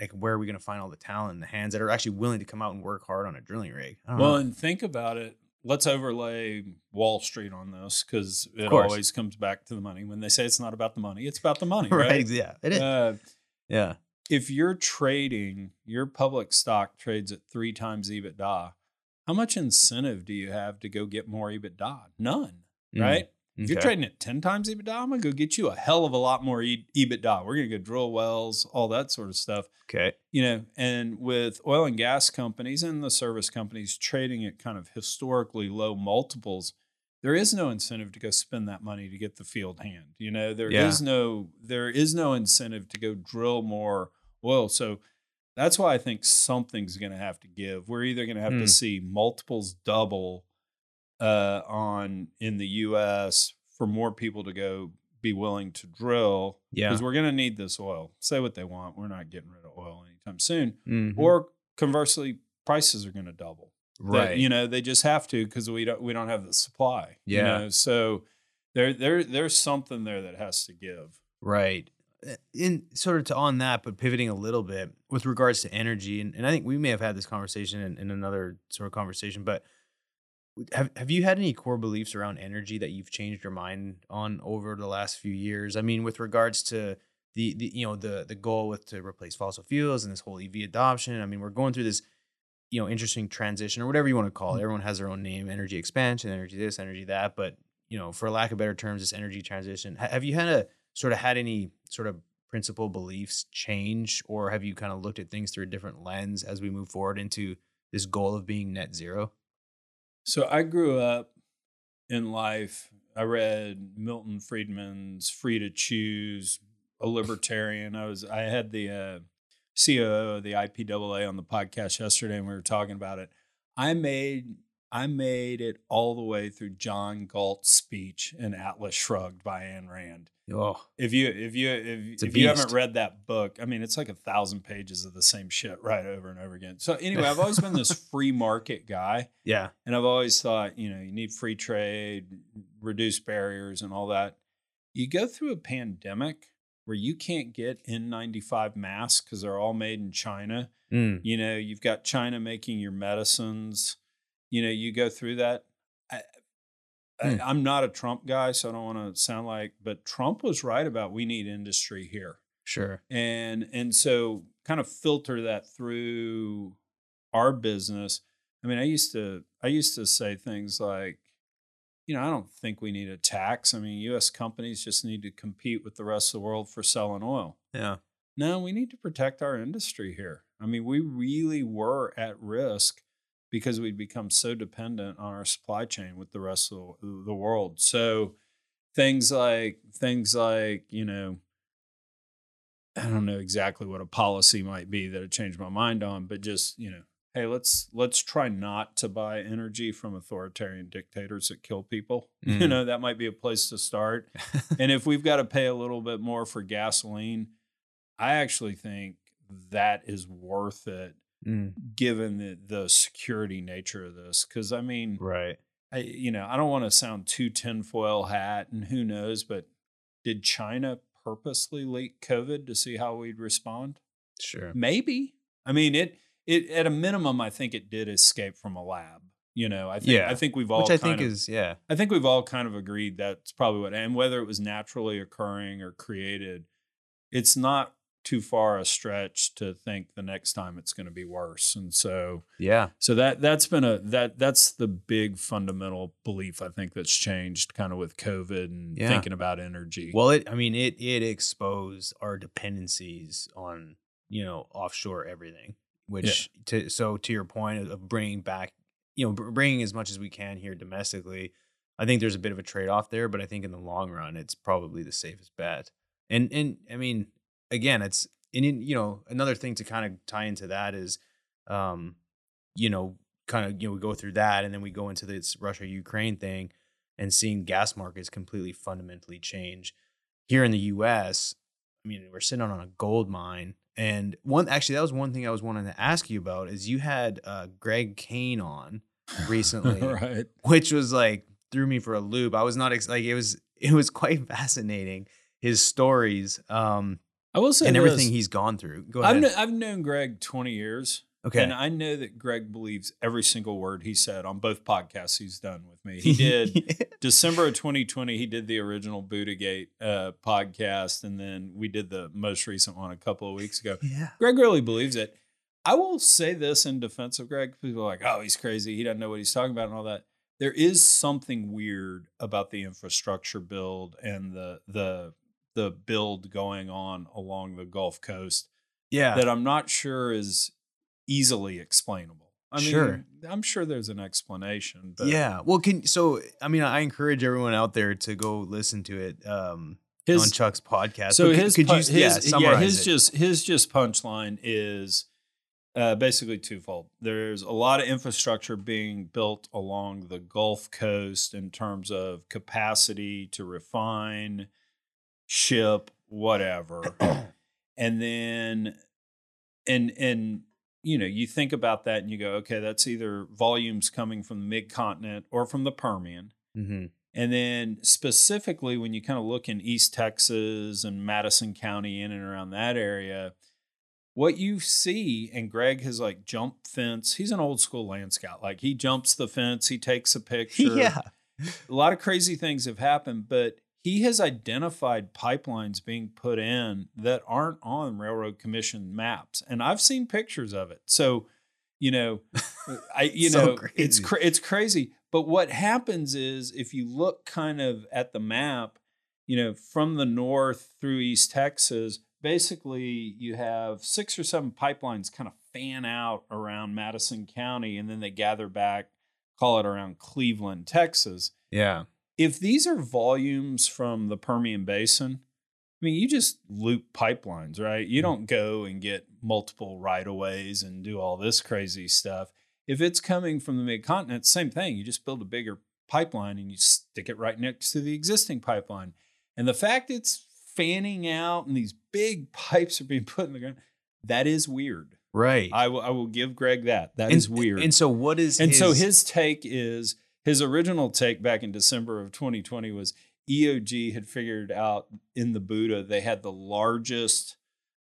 like where are we going to find all the talent and the hands that are actually willing to come out and work hard on a drilling rig? Well, know. and think about it. Let's overlay Wall Street on this because it always comes back to the money. When they say it's not about the money, it's about the money, right? right? Yeah, it is. Uh, yeah, if you're trading, your public stock trades at three times EBITDA. How much incentive do you have to go get more EBITDA? None, Mm, right? If you're trading at 10 times EBITDA, I'm going to go get you a hell of a lot more E- EBITDA. We're going to go drill wells, all that sort of stuff. Okay. You know, and with oil and gas companies and the service companies trading at kind of historically low multiples, there is no incentive to go spend that money to get the field hand. You know, there is Yeah. no there is no incentive to go drill more oil. So that's why I think something's going to have to give. We're either going to have Hmm. to see multiples double uh, on in the U.S. for more people to go be willing to drill Yeah. because we're going to need this oil. Say what they want, we're not getting rid of oil anytime soon. Mhm. Or conversely, prices are going to double. Right. you know, they just have to because we don't we don't have the supply. you Yeah. know? So there there there's something there that has to give. Right. Uh, In sort of to on that, but pivoting a little bit with regards to energy, and, and I think we may have had this conversation in, in another sort of conversation, but have have you had any core beliefs around energy that you've changed your mind on over the last few years? I mean, with regards to the, the you know the the goal with to replace fossil fuels and this whole EV adoption. I mean, we're going through this you know interesting transition or whatever you want to call it. Everyone has their own name: energy expansion, energy this, energy that. But you know, for lack of better terms, this energy transition. Have you had a sort of had any sort of principal beliefs change, or have you kind of looked at things through a different lens as we move forward into this goal of being net zero? So I grew up in life. I read Milton Friedman's "Free to Choose," a libertarian. I was I had the uh, COO of the IPAA on the podcast yesterday, and we were talking about it. I made I made it all the way through John Galt's speech in Atlas Shrugged by Ayn Rand. Oh, If you if you if, if you haven't read that book, I mean, it's like a thousand pages of the same shit right over and over again. So anyway, I've always been this free market guy. yeah, And I've always thought, you know, you need free trade, reduce barriers, and all that. You go through a pandemic where you can't get N95 masks because they're all made in China. Mm, You know, you've got China making your medicines. You know, you go through that. I, Hmm. I, I'm not a Trump guy, so I don't want to sound like, but Trump was right about we need industry here sure. and and so kind of filter that through our business i mean i used to i used to say things like you know i don't think we need a tax i mean us companies just need to compete with the rest of the world for selling oil Yeah, no we need to protect our industry here i mean we really were at risk because we'd become so dependent on our supply chain with the rest of the world so things like things like you know I don't know exactly what a policy might be that I changed my mind on, but just you know, hey, let's let's try not to buy energy from authoritarian dictators that kill people. You Mm. know, that might be a place to start. and if we've got to pay a little bit more for gasoline, I actually think that is worth it, Mm, given the the security nature of this. Because I mean, right. I, you know, I don't want to sound too tinfoil hat, and who knows, but did China purposely leak COVID to see how we'd respond? Sure. Maybe. I mean, it it at a minimum, I think it did escape from a lab. You know, I think Yeah. I think we've all Which I think of, is yeah. I think we've all kind of agreed that's probably what, and whether it was naturally occurring or created, it's not too far a stretch to think the next time it's going to be worse. And so, Yeah. so that that's been a that that's the big fundamental belief I think that's changed kind of with COVID and Yeah. thinking about energy. Well, it I mean it it exposed our dependencies on you know offshore everything, which to so to your point of- of bringing back you know bringing as much as we can here domestically. I think there's a bit of a trade off there, but I think in the long run, it's probably the safest bet. And and I mean, again, it's and in, you know another thing to kind of tie into that is, um, you know, kind of you know we go through that, and then we go into this Russia Ukraine thing, and seeing gas markets completely fundamentally change here in the U.S. I mean, we're sitting on a gold mine, and one actually that was one thing I was wanting to ask you about is you had uh, Greg Kayne on recently, right. which was like threw me for a loop. I was not ex- like it was it was quite fascinating his stories um I will say and everything this. he's gone through. Go I've, kn- I've known Greg 20 years. okay. And I know that Greg believes every single word he said on both podcasts he's done with me. He did December of 2020, he did the original Buddhagate uh, podcast, and then we did the most recent one a couple of weeks ago. yeah. Greg really believes it. I will say this in defense of Greg. People are like, oh, he's crazy. He doesn't know what he's talking about and all that. there is something weird about the infrastructure build and the the the build going on along the Gulf Coast Yeah. that I'm not sure is easily explainable. I mean, Sure. I'm sure there's an explanation. But yeah. Well, can so I mean I encourage everyone out there to go listen to it um on Chuck's podcast. so could- his could pu- you his yeah, yeah, his it? just his just punchline is uh, basically twofold. There's a lot of infrastructure being built along the Gulf Coast in terms of capacity to refine, ship, whatever, and then and and you know you think about that and you go, okay, that's either volumes coming from the mid continent or from the Permian. Mhm. And then specifically when you kind of look in East Texas and Madison County in and around that area, what you see, and Greg has like jumped fence. He's an old school land scout. Like he jumps the fence, he takes a picture. yeah. A lot of crazy things have happened, but he has identified pipelines being put in that aren't on railroad commission maps. And I've seen pictures of it. So, you know, I you So know, it's cra- it's crazy. But what happens is if you look kind of at the map, you know, from the north through East Texas, basically you have six or seven pipelines kind of fan out around Madison County and then they gather back, call it around Cleveland, Texas. Yeah. If these are volumes from the Permian Basin, I mean, you just loop pipelines, right? You mm. don't go and get multiple right of ways and do all this crazy stuff. If it's coming from the mid continent, same thing. You just build a bigger pipeline and you stick it right next to the existing pipeline. And the fact it's fanning out and these big pipes are being put in the ground, that is weird. Right. I will I will give Greg that. That and, is weird. And so what is And so his take is his original take back in December of 2020 was EOG had figured out in the Buddha they had the largest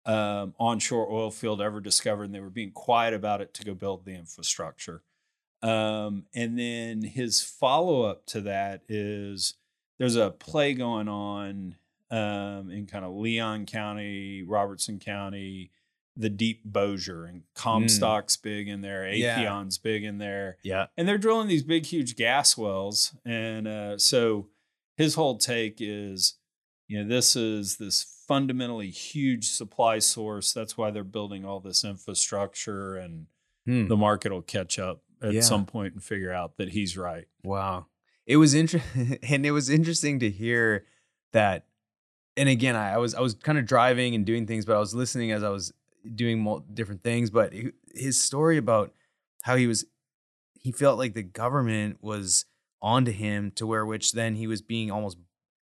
um, onshore oil field ever discovered, and they were being quiet about it to go build the infrastructure. Um, and then his follow up to that is there's a play going on um, in kind of Leon County, Robertson County, the deep Bossier, and Comstock's big in there, Yeah. Big in there yeah. and they're drilling these big huge gas wells and uh, so his whole take is you know this is this fundamentally huge supply source that's why they're building all this infrastructure and Hmm. the market will catch up at Yeah. some point and figure out that he's right Wow. It was interesting and it was interesting to hear that and again I, I was I was kind of driving and doing things but I was listening as I was doing different things but his story about how he was he felt like the government was onto him to where which then he was being almost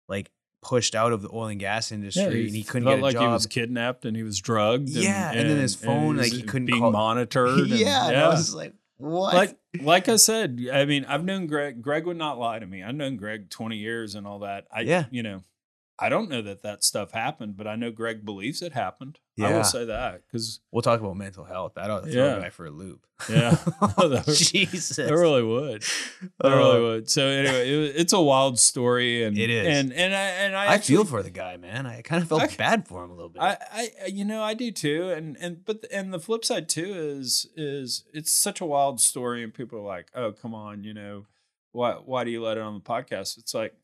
like pushed out of the oil and gas industry and he couldn't felt get a like job. he was kidnapped and he was drugged and- Yeah, and then his phone, like, he couldn't being call- monitored and- yeah, and I was like what? like like I said, I mean, I've known Greg. Greg would not lie to me. I've known Greg twenty years and all that. I, Yeah. you know, I don't know that that stuff happened, but I know Greg believes it happened. I will say that because we'll talk about mental health. That'll throw Yeah. a guy for a loop. Yeah. That- Jesus. I really would. I Uh, really would. So anyway, it, it's a wild story, and It is. and and I and I, I actually- feel for the guy, man. I kind of felt I- bad for him a little bit. I, I, you know, I do too, and and but and the flip side too is is it's such a wild story, and people are like, oh, come on, you know, why why do you let it on the podcast? It's like,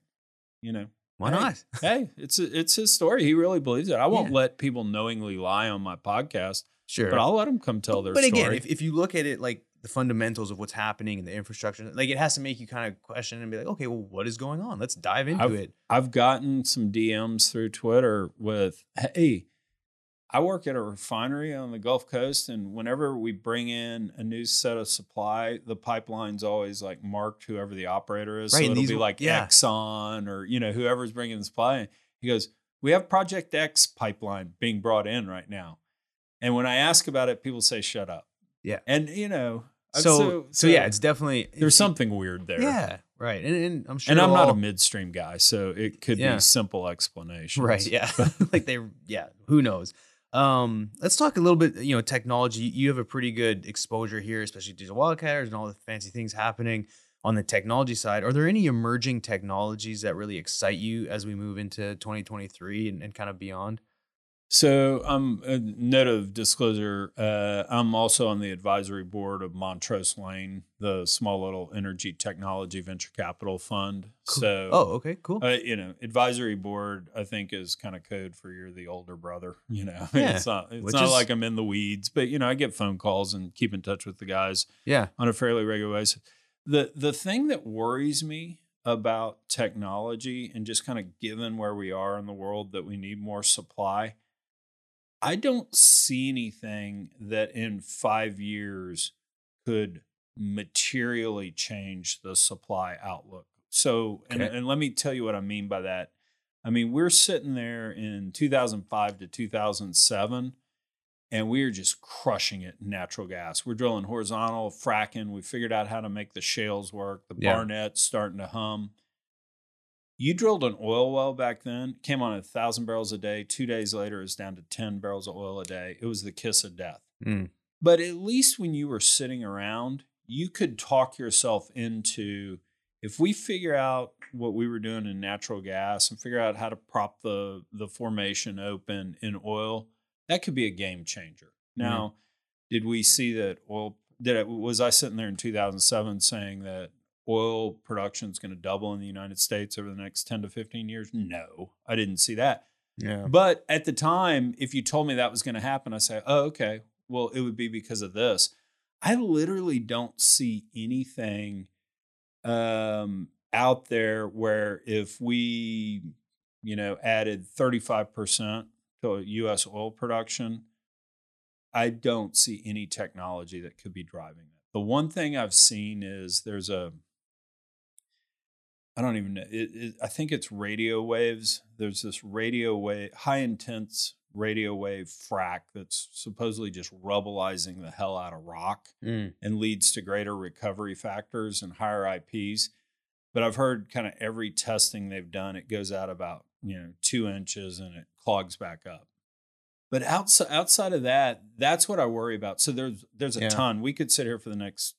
you know, Why hey, not? hey, it's it's his story. He really believes it. I won't Yeah. let people knowingly lie on my podcast, Sure. but I'll let them come tell their story. but again, story. if, if you look at it like the fundamentals of what's happening and the infrastructure, like it has to make you kind of question and be like, okay, well, what is going on? Let's dive into I've- it. I've gotten some DMs through Twitter with, hey, I work at a refinery on the Gulf Coast, and whenever we bring in a new set of supply, the pipeline's always like marked whoever the operator is. Right, so it'll be like yeah. Exxon or you know whoever's bringing the supply. He goes, "We have Project X pipeline being brought in right now," and when I ask about it, people say, "Shut up." Yeah. and you know, uh, So, so, yeah, it's definitely there's something weird there. Yeah, right. And, and I'm sure, and I'm not a midstream guy, so it could Yeah. be simple explanations. Right. Yeah. like they, yeah. Who knows? Um, let's talk a little bit. You know, technology. You have a pretty good exposure here, especially to the wildcatters and all the fancy things happening on the technology side. Are there any emerging technologies that really excite you as we move into 2023 and, and kind of beyond? So, um, a note of disclosure: uh, I'm also on the advisory board of Montrose Lane, the small little energy technology venture capital fund. Cool. So, Oh, okay, cool. uh, you know, advisory board, I think, is kind of code for you're the older brother. You know, Yeah, it's not it's which not is- like I'm in the weeds, but you know, I get phone calls and keep in touch with the guys yeah. on a fairly regular basis. The the thing that worries me about technology and just kind of given where we are in the world that we need more supply, I don't see anything that in five years could materially change the supply outlook. So, and, and let me tell you what I mean by that. I mean, we're sitting there in 2005 to 2007 and we are just crushing it in natural gas. We're drilling horizontal, fracking. We figured out how to make the shales work. The Yeah. Barnett's starting to hum. You drilled an oil well back then, came on a thousand barrels a day. Two days later, it was down to 10 barrels of oil a day. It was the kiss of death. Mm. But at least when you were sitting around, you could talk yourself into if we figure out what we were doing in natural gas and figure out how to prop the the formation open in oil, that could be a game changer. Now, did we see that oil did it was I sitting there in 2007 saying that oil production is going to double in the United States over the next 10 to 15 years? No, I didn't see that. Yeah. But at the time, if you told me that was going to happen, I say, "Oh, okay. Well, it would be because of this." I literally don't see anything um, out there where if we, you know, added thirty five percent to U.S. oil production, I don't see any technology that could be driving that. The one thing I've seen is there's a I don't even know. It, it, I think it's radio waves. There's this radio wave, high intense radio wave frac that's supposedly just rubbleizing the hell out of rock Mm. and leads to greater recovery factors and higher IPs. But I've heard kind of every testing they've done, it goes out about you know two inches and it clogs back up. But outside outside of that, that's what I worry about. So there's there's a Yeah. ton. We could sit here for the next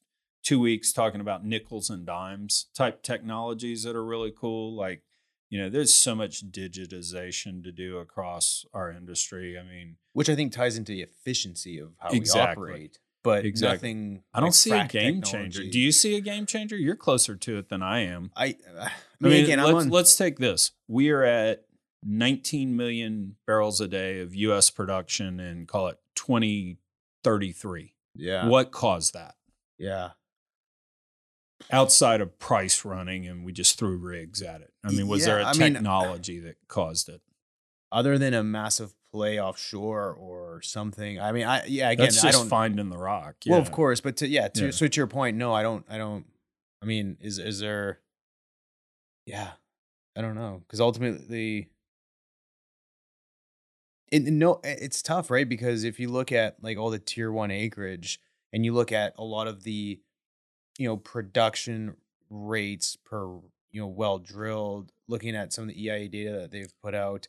two weeks talking about nickels and dimes type technologies that are really cool. Like, you know, there's so much digitization to do across our industry. I mean, Which I think ties into the efficiency of how Exactly. we operate. But Exactly. nothing. I don't like see a game changer. Do you see a game changer? You're closer to it than I am. I, uh, I I mean, again, I'm let's, on. let's take this. We are at 19 million barrels a day of U.S. production and call it 2033. yeah. What caused that? Yeah. Outside of price running, and we just threw rigs at it. I mean, was there a Yeah, I mean, uh, technology that caused it? Other than a massive play offshore or something. I mean, I yeah. Again, That's I just don't. finding the rock. Well, of course, but to yeah, to Yeah. so to your point, no, I don't. I don't. I mean, is is there? Yeah, I don't know because ultimately, and no, it's tough, right? Because if you look at like all the tier one acreage, and you look at a lot of the, you know, production rates per you know well drilled, looking at some of the EIA data that they've put out.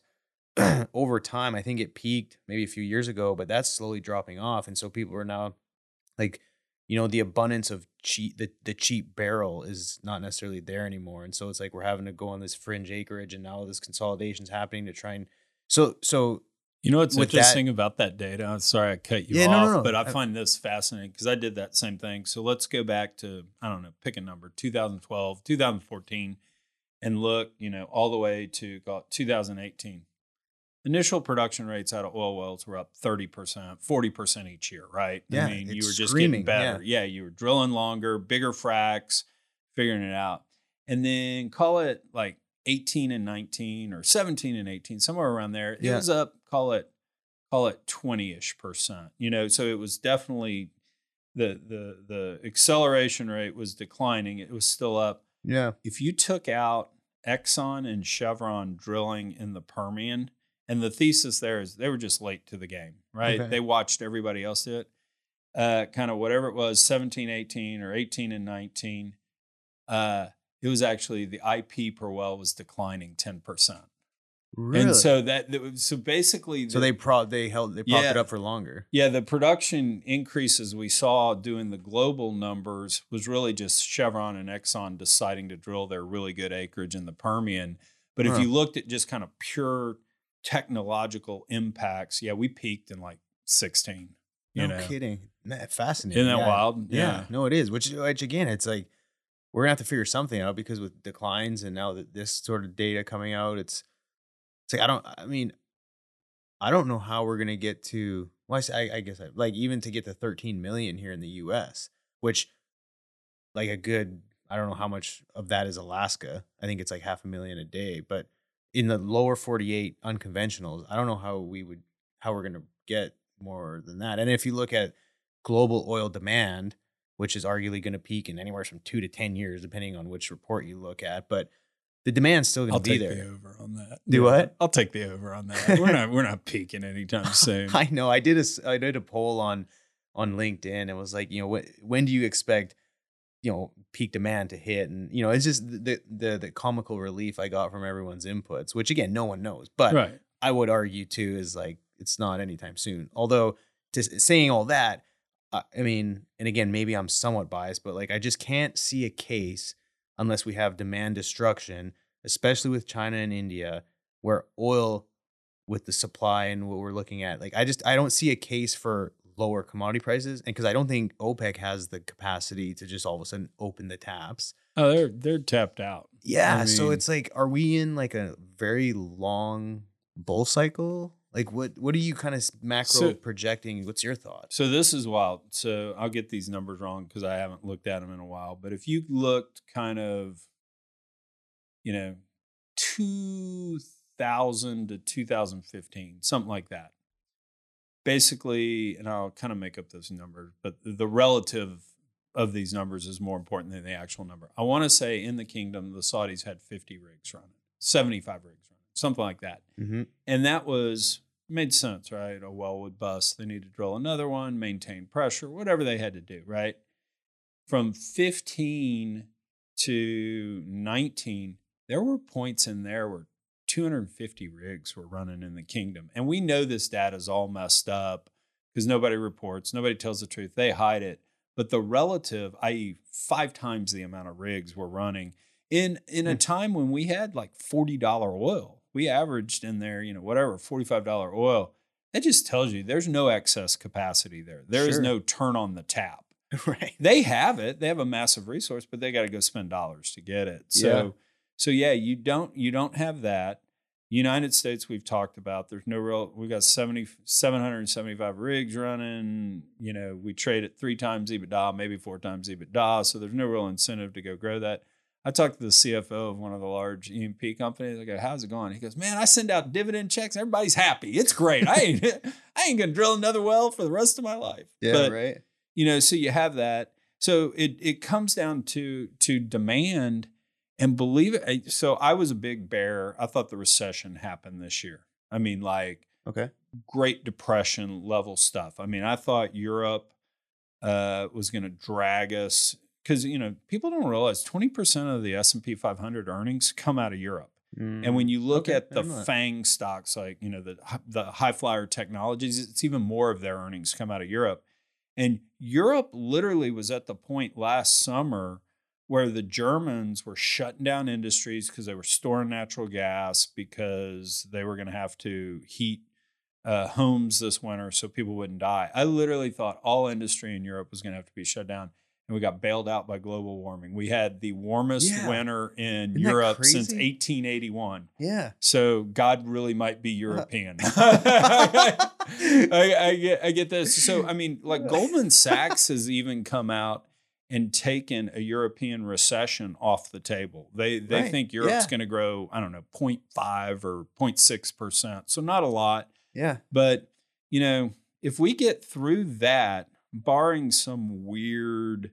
over time, I think it peaked maybe a few years ago, but that's slowly dropping off. And so people are now like, you know, the abundance of cheap the, the cheap barrel is not necessarily there anymore. And so it's like we're having to go on this fringe acreage and now this consolidation's happening to try and so so You know what's with that- interesting about that data? I'm sorry I cut you Yeah, off, no, no, no. but I find this fascinating because I did that same thing. So let's go back to, I don't know, pick a number, 2012, 2014, and look, you know, all the way to call 2018. Initial production rates out of oil wells were up 30%, 40% each year, right? Yeah, I mean, you were just getting better. Yeah. you were drilling longer, bigger fracks, figuring it out. And then call it like 18 and 19 or 17 and 18, somewhere around there. It Yeah. was up, call it call it 20ish percent. You know, so it was definitely the the the acceleration rate was declining. It was still up. yeah. If you took out Exxon and Chevron drilling in the Permian, and the thesis there is they were just late to the game, right? Okay. They watched everybody else do it. Uh, kind of whatever it was, 17, 18, or 18 and 19. Uh, it was actually the IP per well was declining 10%. Really? And so that so basically so they pro they held they propped it up for longer. yeah, the production increases we saw doing the global numbers was really just Chevron and Exxon deciding to drill their really good acreage in the Permian. But if Huh. you looked at just kind of pure technological impacts, yeah, we peaked in like 16. You no know, kidding. Fascinating. isn't that yeah. wild? Yeah. No, it is. Which, which again, it's like we're gonna have to figure something out because with declines and now that this sort of data coming out, it's it's like I don't. I mean, I don't know how we're gonna get to. Well, I, I guess I, like even to get to 13 million here in the U.S., which like a good. I don't know how much of that is Alaska. I think it's like half a million a day, but in the lower 48 unconventionals, I don't know how we would how we're gonna get more than that. And if you look at global oil demand, which is arguably going to peak in anywhere from two to 10 years, depending on which report you look at. But the demand's still going to be take there. the over on that. Do what? I'll take the over on that. We're not we're not peaking anytime soon. I know. I did a I did a poll on on LinkedIn and was like, you know, when when do you expect you know peak demand to hit? And you know, it's just the the the comical relief I got from everyone's inputs, which again, no one knows. But right. I would argue too is like it's not anytime soon. Although to saying all that, I mean, and again, maybe I'm somewhat biased, but like I just can't see a case unless we have demand destruction, especially with China and India, where oil with the supply and what we're looking at, like I just I don't see a case for lower commodity prices, and because I don't think OPEC has the capacity to just all of a sudden open the taps. Oh, they're they're tapped out. Yeah, I so it's like, are we in like a very long bull cycle? Like, what what are you kind of macro So- projecting? What's your thought? So this is wild. So I'll get these numbers wrong because I haven't looked at them in a while. But if you looked kind of, you know, 2000 to 2015, something like that. Basically, and I'll kind of make up those numbers, but the- relative of these numbers is more important than the actual number. I want to say in the kingdom, the Saudis had 50 rigs running, 75 rigs something like that Mm-hmm. and that was made sense, right? A well would bust. They need to drill another one, maintain pressure, whatever they had to do, right? From 15 to 19, there were points in there where 250 rigs were running in the kingdom. And we know this data is all messed up because nobody reports, nobody tells the truth, they hide it. But the relative, i.e., five times the amount of rigs were running in in a Hmm. time when we had like $40 oil. We averaged in there, you know, whatever, $45 oil. That just tells you there's no excess capacity there. There is Sure. no turn on the tap. right. They have it. They have a massive resource, but they got to go spend dollars to get it. So Yeah. so yeah, you don't you don't have that. United States we've talked about. There's no real we got 70 775 rigs running, you know, we trade at 3 times EBITDA, maybe 4 times EBITDA, so there's no real incentive to go grow that. I talked to the CFO of one of the large E&P companies. I go, "How's it going?" He goes, "Man, I send out dividend checks. Everybody's happy. It's great. I ain't, I ain't gonna drill another well for the rest of my life." Yeah, But, right. you know so you have that so it it comes down to to demand and believe it so i was a big bear i thought the recession happened this year i mean like Okay. great depression level stuff i mean i thought europe uh, was going to drag us because you know people don't realize 20% of the s&p 500 earnings come out of europe and when you look Mm, Okay, at the didn't know that. FANG stocks, like you know the the high flyer technologies, it's even more of their earnings come out of Europe. And Europe literally was at the point last summer where the Germans were shutting down industries because they were storing natural gas because they were going to have to heat uh, homes this winter so people wouldn't die. I literally thought all industry in Europe was going to have to be shut down. And we got bailed out by global warming. We had the warmest Yeah. winter in Isn't Europe since 1881. yeah. So God really might be European. Uh, I, I get I get this. So I mean, like Goldman Sachs has even come out and taken a European recession off the table. They they Right. think Europe's Yeah. going to grow, I don't know, 0.5 or 0.6 percent. So not a lot. Yeah. But, you know, if we get through that, barring some weird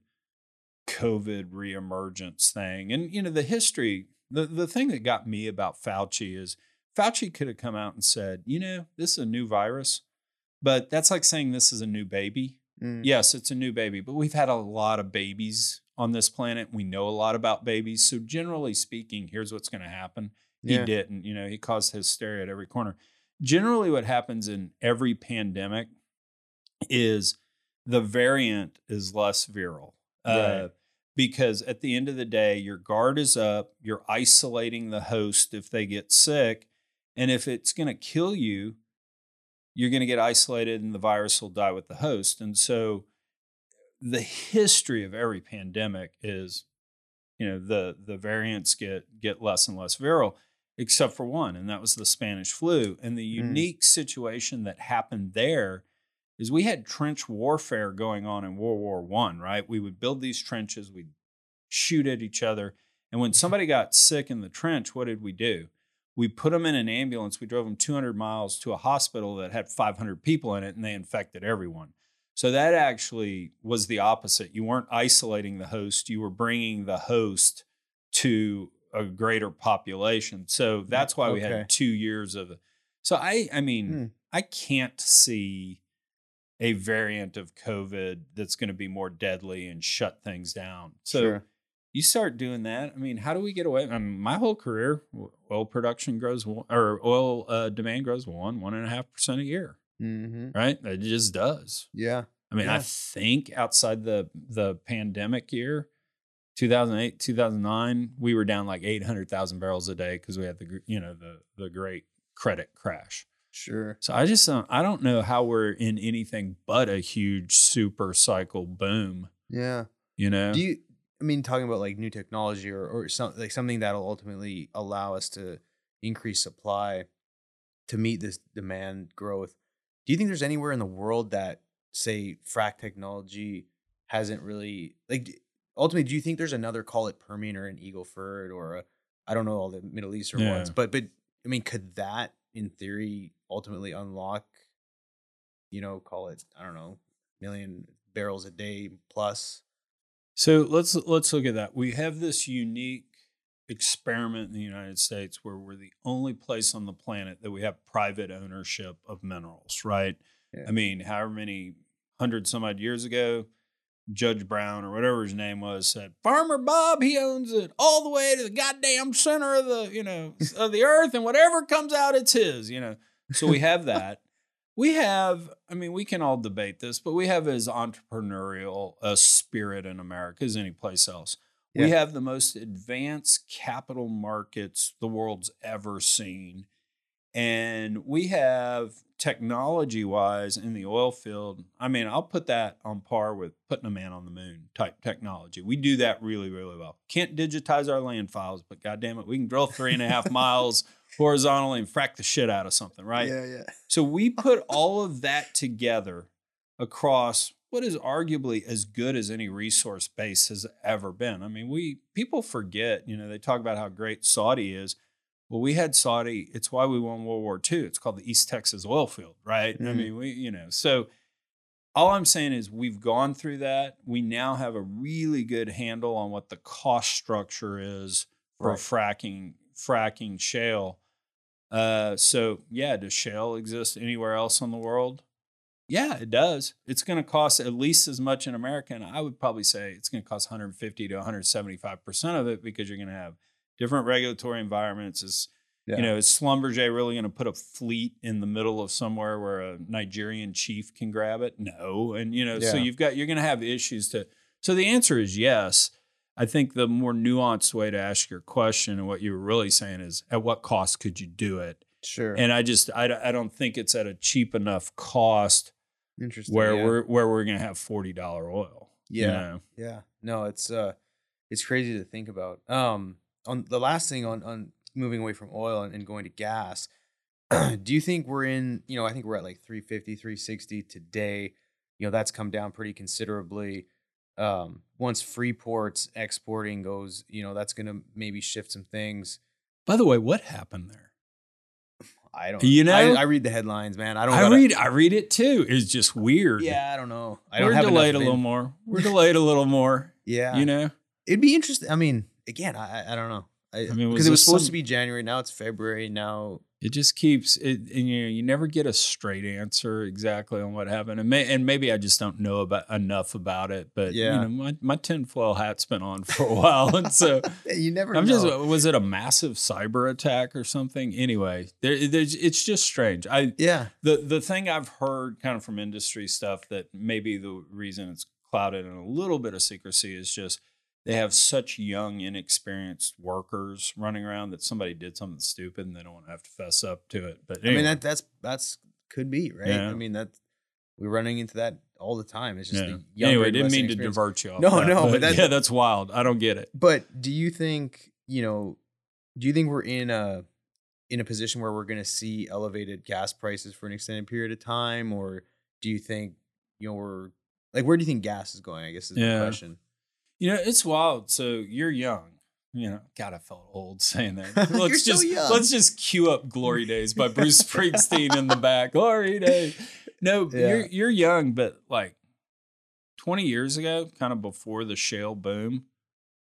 COVID reemergence thing, and, you know, the history, the, the thing that got me about Fauci is Fauci could have come out and said, you know, this is a new virus, but that's like saying this is a new baby. Mm. Yes, it's a new baby, but we've had a lot of babies on this planet. We know a lot about babies. So, generally speaking, here's what's going to happen. He Yeah. didn't, you know, he caused hysteria at every corner. Generally, what happens in every pandemic is the variant is less viral. Uh, Right. because at the end of the day, your guard is up, you're isolating the host if they get sick, And if it's going to kill you, you're going to get isolated and the virus will die with the host. And so the history of every pandemic is you know the the variants get get less and less viral except for one and that was the Spanish flu and the unique situation that happened there is we had trench warfare going on in World War 1 right we would build these trenches we'd shoot at each other and when somebody got sick in the trench what did we do we put them in an ambulance we drove them 200 miles to a hospital that had 500 people in it and they infected everyone so that actually was the opposite. You weren't isolating the host, you were bringing the host to a greater population. So that's why we Okay. had 2 years of So I I mean, Hmm. I can't see a variant of COVID that's going to be more deadly and shut things down. So Sure. you start doing that. I mean, how do we get away? I mean, my whole career, oil production grows one- or oil uh, demand grows one one and a half percent a year, Mm-hmm. right? It just does. Yeah. I mean, I think outside the the pandemic year, 2008, 2009, we were down like 800,000 barrels a day because we had the you know the the great credit crash. Sure. So I just don't, I don't know how we're in anything but a huge super cycle boom. Yeah. You know, Do you? I mean, talking about like new technology or or some, like something that'll ultimately allow us to increase supply to meet this demand growth. Do you think there's anywhere in the world that say frac technology hasn't really like ultimately? Do you think there's another call it Permian or an Eagle Ford or a I don't know all the Middle Eastern Yeah. ones, but but I mean, could that in theory ultimately unlock? You know, call it I don't know million barrels a day plus. So let's let's look at that. We have this unique experiment in the United States where we're the only place on the planet that we have private ownership of minerals, right? Yeah. I mean, however many hundred some odd years ago, Judge Brown or whatever his name was said, Farmer Bob, he owns it all the way to the goddamn center of the, you know, of the earth, and whatever comes out, it's his, you know. So we have that. We have, I mean, we can all debate this, but we have as entrepreneurial a spirit in America as any place else. We have the most advanced capital markets the world's ever seen. And we have technology wise in the oil field. I mean, I'll put that on par with putting a man on the moon type technology. We do that really, really well. Can't digitize our land files, but goddamn it, we can drill three and a half miles horizontally and frack the shit out of something, right? Yeah, yeah. So we put all of that together across what is arguably as good as any resource base has ever been. I mean, we people forget, you know, they talk about how great Saudi is. Well, we had Saudi, it's why we won World War II. It's called the East Texas oil field, right? I Mhm. mean, we, you know, so all I'm saying is we've gone through that. We now have a really good handle on what the cost structure is for Right. fracking fracking shale. Uh, so yeah, does shale exist anywhere else in the world? Yeah, it does. It's going to cost at least as much in America, and I would probably say it's going to cost 150 to 175 percent of it because you're going to have different regulatory environments. Is Yeah. you know, is Schlumberger really going to put a fleet in the middle of somewhere where a Nigerian chief can grab it? No, and you know, so you've got you're going to have issues to. So the answer is yes. I think the more nuanced way to ask your question and what you were really saying is, at what cost could you do it? Sure. And I just I, I don't think it's at a cheap enough cost Interesting. where yeah. we're where we're going to have forty dollar oil. you Yeah. know? Yeah. No, it's uh it's crazy to think about. Um on the last thing on on moving away from oil and, and going to gas. do you think we're in, you know, I think we're at like 350, 360 today. You know, that's come down pretty considerably. Um once Freeport's exporting goes, you know, that's going to maybe shift some things. By the way, what happened there? I don't You know? I read the headlines, man. I don't I gotta- read I read it too. It's just weird. Yeah, I don't know. I don't We're have enough delayed a little more. We're delayed a little more. Yeah. You know, It'd be interesting. I mean, again, I I- don't know. I, I mean, because it was supposed some- to be January. Now it's February. Now, it just keeps it. And you know, you never get a straight answer exactly on what happened. And may, and maybe I just don't know about enough about it. But Yeah. you know, my my tinfoil hat's been on for a while, and so you never. I'm know. just. Was it a massive cyber attack or something? Anyway, there, there's, it's just strange. I yeah. the the thing I've heard kind of from industry stuff that maybe the reason it's clouded in a little bit of secrecy is just they have such young, inexperienced workers running around that somebody did something stupid and they don't want to have to fess up to it. But I mean that that's that's could be right. Yeah. I mean that we're running into that all the time. It's just yeah. the younger, Anyway, and didn't mean to divert you off. No, that, no, but that- yeah, that's wild. I don't get it. But do you think you know? Do you think we're in a in a position where we're going to see elevated gas prices for an extended period of time, or do you think you know we're like where do you think gas is going? I guess is Yeah. the question. You know, it's wild. So you're young. You know, God, I felt old saying that. Let's You're so just young. let's just cue up "Glory Days" by Bruce Springsteen in the back. Glory Days. No, Yeah. you're you're young, but like 20 years ago, kind of before the shale boom,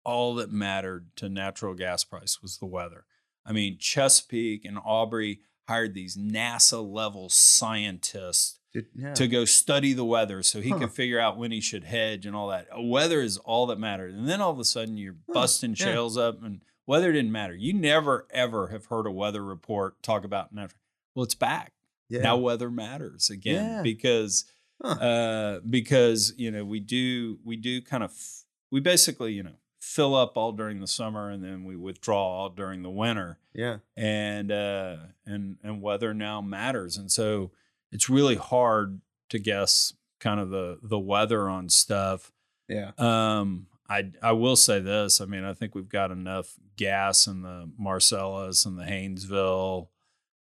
all that mattered to natural gas price was the weather. I mean, Chesapeake and Aubrey hired these NASA level scientists Yeah. to go study the weather so he Huh. could figure out when he should hedge and all that. Weather is all that mattered. And then all of a sudden you're Huh, busting yeah. shales up and weather didn't matter. You never ever have heard a weather report talk about natural. Well, it's back. yeah. Now weather matters again because Huh. uh because you know we do we do kind of f- we basically, you know, fill up all during the summer and then we withdraw all during the winter yeah. and uh and and weather now matters and so it's really hard to guess kind of the the weather on stuff Yeah. um i i will say this i mean i think we've got enough gas in the marcellus and the haynesville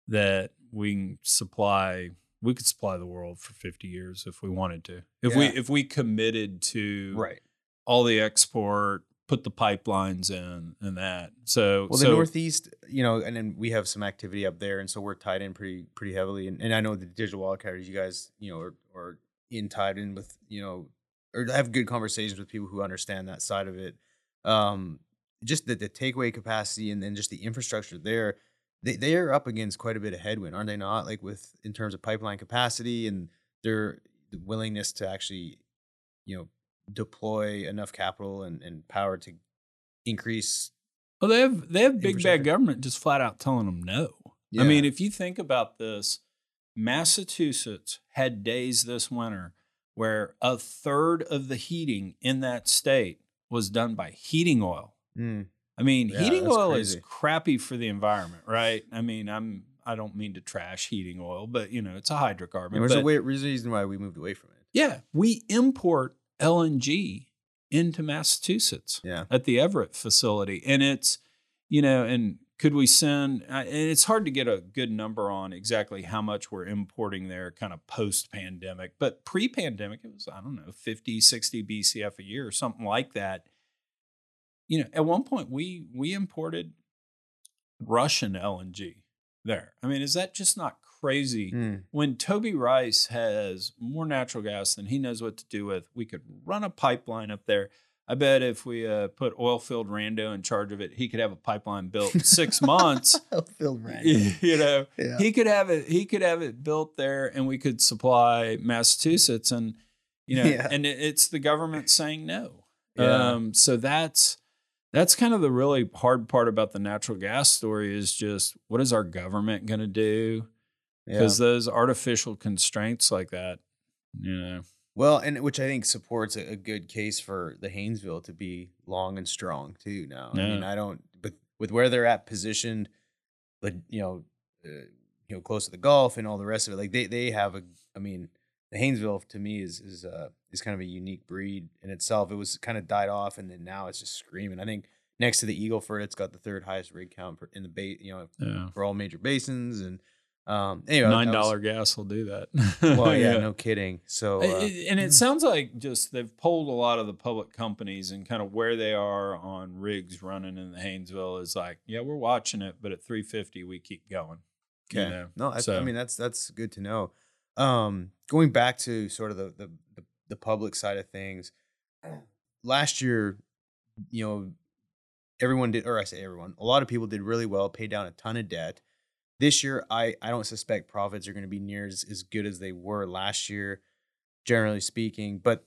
that we can supply we could supply the world for 50 years if we wanted to if we if we committed to Right. all the export put the pipelines in and that so Well, so, the Northeast, you know, and then we have some activity up there, and so we're tied in pretty pretty heavily. And, and I know the digital wildcatters, you guys, you know, are, are in tied in with, you know, or have good conversations with people who understand that side of it. Um, just the, the takeaway capacity and then just the infrastructure there, they they are up against quite a bit of headwind, aren't they not? Like with in terms of pipeline capacity and their willingness to actually, you know, deploy enough capital and, and power to increase Well, they have they have big bad government just flat out telling them no. I mean, if you think about this, Massachusetts had days this winter where a third of the heating in that state was done by heating oil. Mm. I mean, Yeah, heating oil crazy. is crappy for the environment, right? I mean, I'm I don't mean to trash heating oil, but you know, it's a hydrocarbon. There was a way, there's a reason why we moved away from it. yeah, we import LNG into Massachusetts Yeah. at the Everett facility. And it's, you know, and could we send, and it's hard to get a good number on exactly how much we're importing there kind of post pandemic, but pre pandemic, it was, I don't know, 50, 60 BCF a year or something like that. You know, at one point we, we imported Russian LNG there. I mean, is that just not crazy? Mm. when Toby Rice has more natural gas than he knows what to do with, we could run a pipeline up there. I bet if we uh, put oil filled Rando in charge of it, he could have a pipeline built in six months. Phil you know, Yeah. he could have it. He could have it built there, and we could supply Massachusetts. And you know, Yeah. and it's the government saying no. Yeah. Um, so that's that's kind of the really hard part about the natural gas story is just what is our government going to do? Yeah. because those artificial constraints like that, you know, Well, and which I think supports a, a good case for the Haynesville to be long and strong too. Now, I mean, I don't, but with where they're at positioned, but you know, uh, you know, close to the Gulf and all the rest of it, like they they have a. I mean, the Haynesville to me is is uh is kind of a unique breed in itself. It was kind of died off, and then now it's just screaming. I think next to the Eagle Ford, it's got the third highest rig count for, in the bay. You know, yeah. for all major basins, and um, anyway, Nine dollar gas will do that. Well, yeah, no kidding. So, uh, and it sounds like just they've polled a lot of the public companies and kind of where they are on rigs running in the Haynesville is like, yeah, we're watching it, but at 350 we keep going. you Okay. know? No, I, I mean that's that's good to know. Um, going back to sort of the, the the the public side of things, last year, you know, everyone did, or I say everyone, a lot of people did really well, paid down a ton of debt. This year, I I don't suspect profits are going to be near as, as good as they were last year, generally speaking. But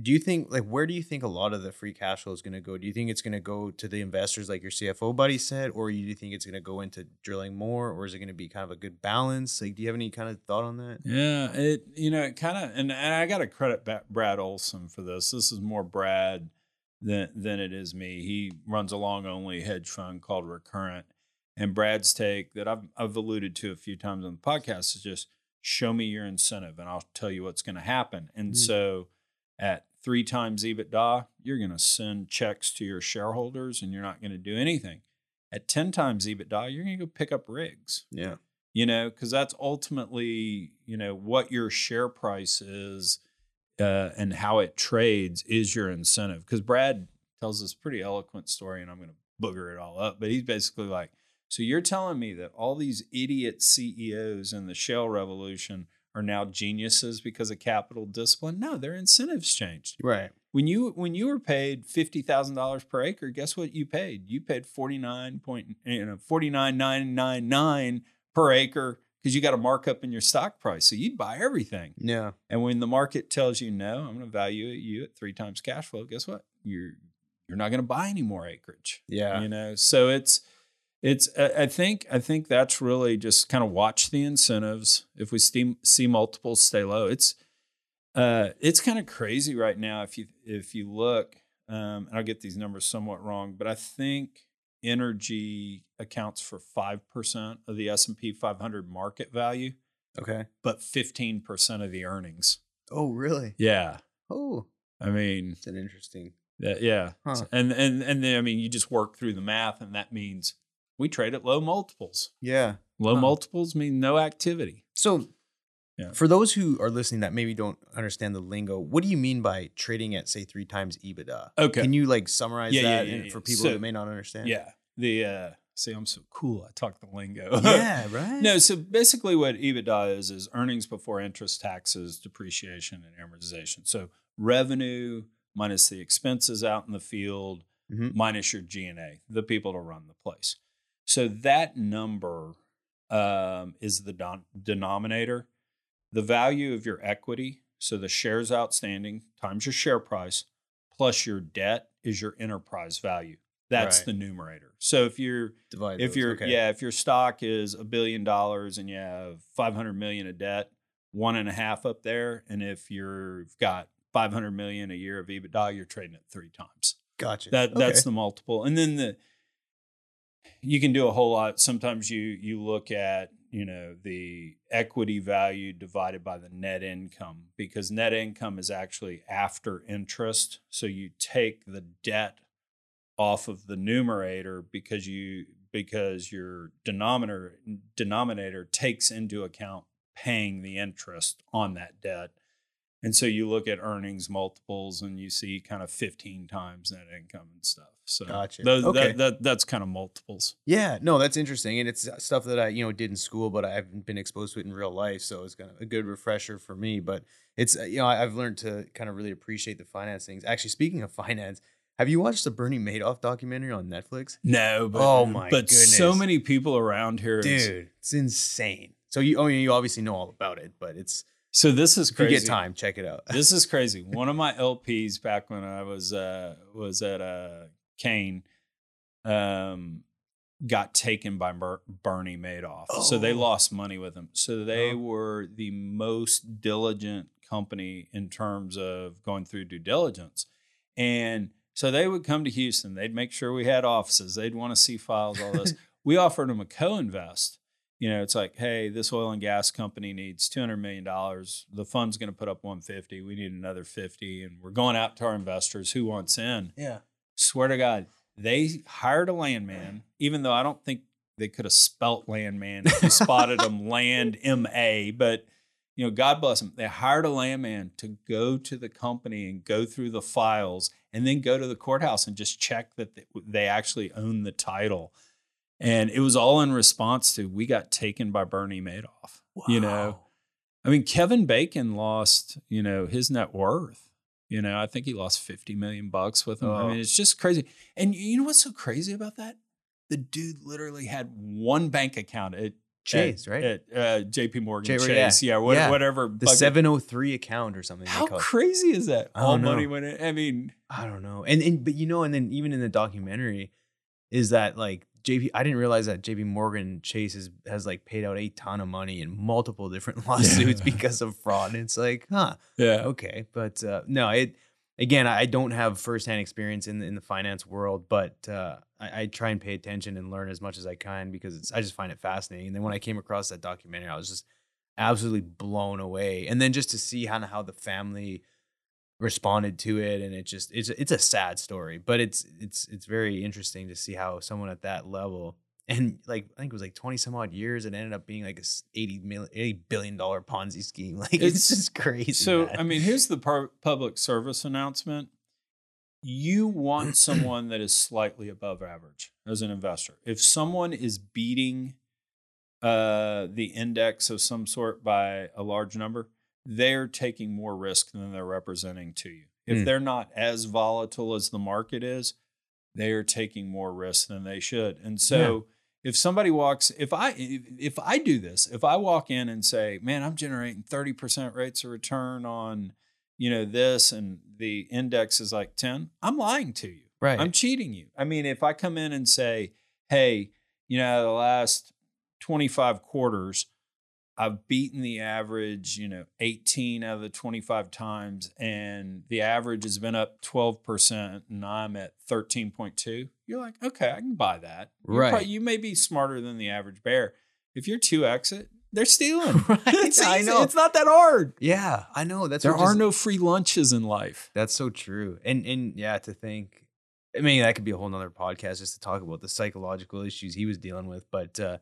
do you think like where do you think a lot of the free cash flow is going to go? Do you think it's going to go to the investors like your CFO buddy said, or do you think it's going to go into drilling more, or is it going to be kind of a good balance? Like, do you have any kind of thought on that? Yeah, it you know it kind of and, and I got to credit Brad Olsen for this. This is more Brad than than it is me. He runs a long only hedge fund called Recurrent. And Brad's take that I've I've alluded to a few times on the podcast is just show me your incentive and I'll tell you what's going to happen. And Mm. so at three times EBITDA, you're going to send checks to your shareholders and you're not going to do anything. At 10 times EBITDA, you're going to go pick up rigs Yeah. you know, because that's ultimately, you know, what your share price is uh, and how it trades is your incentive. Because Brad tells this pretty eloquent story, and I'm going to booger it all up, but he's basically like, so you're telling me that all these idiot CEOs in the shale revolution are now geniuses because of capital discipline? No, their incentives changed. Right. When you when you were paid fifty thousand dollars per acre, guess what you paid? You paid forty nine point you know forty nine nine nine nine per acre because you got a markup in your stock price. So you'd buy everything. Yeah. And when the market tells you no, I'm going to value you at three times cash flow. Guess what? You're you're not going to buy any more acreage. Yeah. You know, so it's it's I think I think that's really just kind of watch the incentives. If we see see multiples stay low, it's uh it's kind of crazy right now. If you if you look, um, and I'll get these numbers somewhat wrong, but I think energy accounts for five percent of the S and P 500 market value, Okay. but fifteen percent of the earnings. Oh, really? Yeah, Oh, I mean, it's an interesting. that- yeah, Huh. and and and then I mean, you just work through the math, and that means we trade at low multiples. Yeah. Low Huh. multiples mean no activity. So, Yeah. for those who are listening that maybe don't understand the lingo, what do you mean by trading at say three times EBITDA? Okay. Can you like summarize Yeah, that yeah, and for people So- that may not understand? Yeah. The uh see, I'm so cool. I talk the lingo. Yeah. Right. no, so basically what EBITDA is is earnings before interest, taxes, depreciation, and amortization. So revenue minus the expenses out in the field, Mhm. minus your G&A, the people to run the place. So that number um, is the don- denominator. The value of your equity, so the shares outstanding times your share price, plus your debt is your enterprise value. That's Right. the numerator. So if you're Divide. if your okay. yeah if your stock is a billion dollars and you have 500 million of debt one and a half up there and if you've got 500 million a year of ebitda you're trading at three times Gotcha. that that's the multiple and then the you can do a whole lot. Sometimes you you look at you know the equity value divided by the net income because net income is actually after interest. So you take the debt off of the numerator because you because your denominator denominator takes into account paying the interest on that debt. And so you look at earnings multiples and you see kind of 15 times net income and stuff so Gotcha. those, Okay. that, that that's kind of multiples Yeah, no, that's interesting, and it's stuff that I you know did in school, but I haven't been exposed to it in real life, so it's kind of a good refresher for me. But it's uh, you know I've learned to kind of really appreciate the finance things. Actually, speaking of finance, have you watched the Bernie Madoff documentary on Netflix? no but Oh my but so many people around here, Dude, it's insane. So you, I mean, you obviously know all about it, but it's so this is if you crazy get time, check it out. this is crazy. One of my LPs back when I was uh was at uh Kayne um got taken by Ber- Bernie Madoff. So they Oh. lost money with him. So they Oh. were the most diligent company in terms of going through due diligence. And so they would come to Houston. They'd make sure we had offices. They'd want to see files, all this. we offered them a co-invest. You know, it's like, hey, this oil and gas company needs two hundred million dollars. The fund's going to put up one fifty. We need another fifty, and we're going out to our investors. Who wants in? Yeah. Swear to God, they hired a landman, even though I don't think they could have spelt landman if you spotted them land M A. But you know, God bless them. They hired a landman to go to the company and go through the files, and then go to the courthouse and just check that they- they actually own the title. And it was all in response to we got taken by Bernie Madoff. You know, I mean, Kevin Bacon lost, you know, his net worth. You know, I think he lost 50 million bucks with him. I Oh. mean, it's just crazy. And you know what's so crazy about that? The dude literally had one bank account at Chase, at- right? At uh, JP Morgan J- Chase. yeah. Yeah, what, Yeah. whatever. the bucket. 703 account or something. How crazy is that? I All don't money went in. I mean, I don't know. And and but you know, and then even in the documentary, is that like JP? I didn't realize that JP Morgan Chase has, has like paid out a ton of money in multiple different lawsuits Yeah. because of fraud. And it's like, huh, yeah. okay, but uh, no, it again, I don't have firsthand experience in the, in the finance world, but uh, I, I try and pay attention and learn as much as I can because it's I just find it fascinating. And then when I came across that documentary, I was just absolutely blown away. And then just to see how how the family responded to it, and it just it's it's a sad story, but it's it's it's very interesting to see how someone at that level. And like I think it was like twenty some odd years, it ended up being like a 80 million, 80 billion dollar Ponzi scheme. Like it's, It's- just crazy. So, man. I mean, here's the par- public service announcement. You want someone that is slightly above average as an investor. If someone is beating uh, the index of some sort by a large number, they're taking more risk than they're representing to you. If Hmm. they're not as volatile as the market is, they are taking more risk than they should. And so, if somebody walks, if I if, if I do this, if I walk in and say, "Man, I'm generating 30% rates of return on, you know, this and the index is like 10," I'm lying to you. right. I'm cheating you. I mean, if I come in and say, "Hey, you know, the last 25 quarters, I've beaten the average, you know, 18 out of the 25 times, and the average has been up 12%, and I'm at 13.2. You're like, okay, I can buy that. Right. prob- you may be smarter than the average bear. If you're two exit, they're stealing. Right, It's I know. It's not that hard. yeah, I know. That's there are just- no free lunches in life. That's so true. And and yeah, to think I mean, that could be a whole nother podcast just to talk about the psychological issues he was dealing with. But uh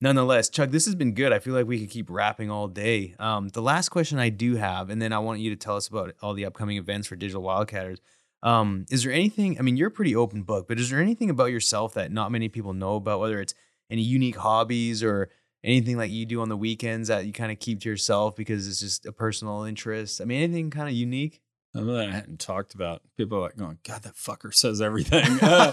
nonetheless, Chuck, this has been good. I feel like we could keep rapping all day. Um, the last question I do have, and then I want you to tell us about all the upcoming events for Digital Wildcatters. Um, is there anything, I mean, you're a pretty open book, but is there anything about yourself that not many people know about, whether it's any unique hobbies or anything like you do on the weekends that you kind of keep to yourself because it's just a personal interest? I mean, anything kind of unique? I hadn't talked about. People are like going, God, that fucker says everything. uh,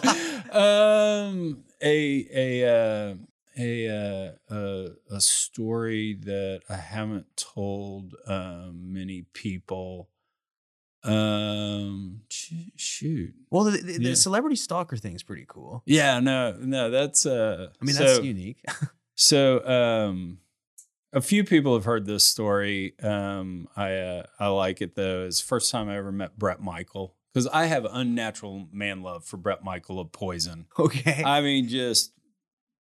um, a a uh, a uh, a a story that I haven't told um, many people. Um, sh- shoot. Well, the, the, Yeah. the celebrity stalker thing's pretty cool. Yeah, no, no, that's uh. I mean, so- that's unique. So, um, a few people have heard this story. Um, I uh, I like it though. It's the first time I ever met Bret Michael because I have unnatural man love for Bret Michael of Poison. okay. I mean, just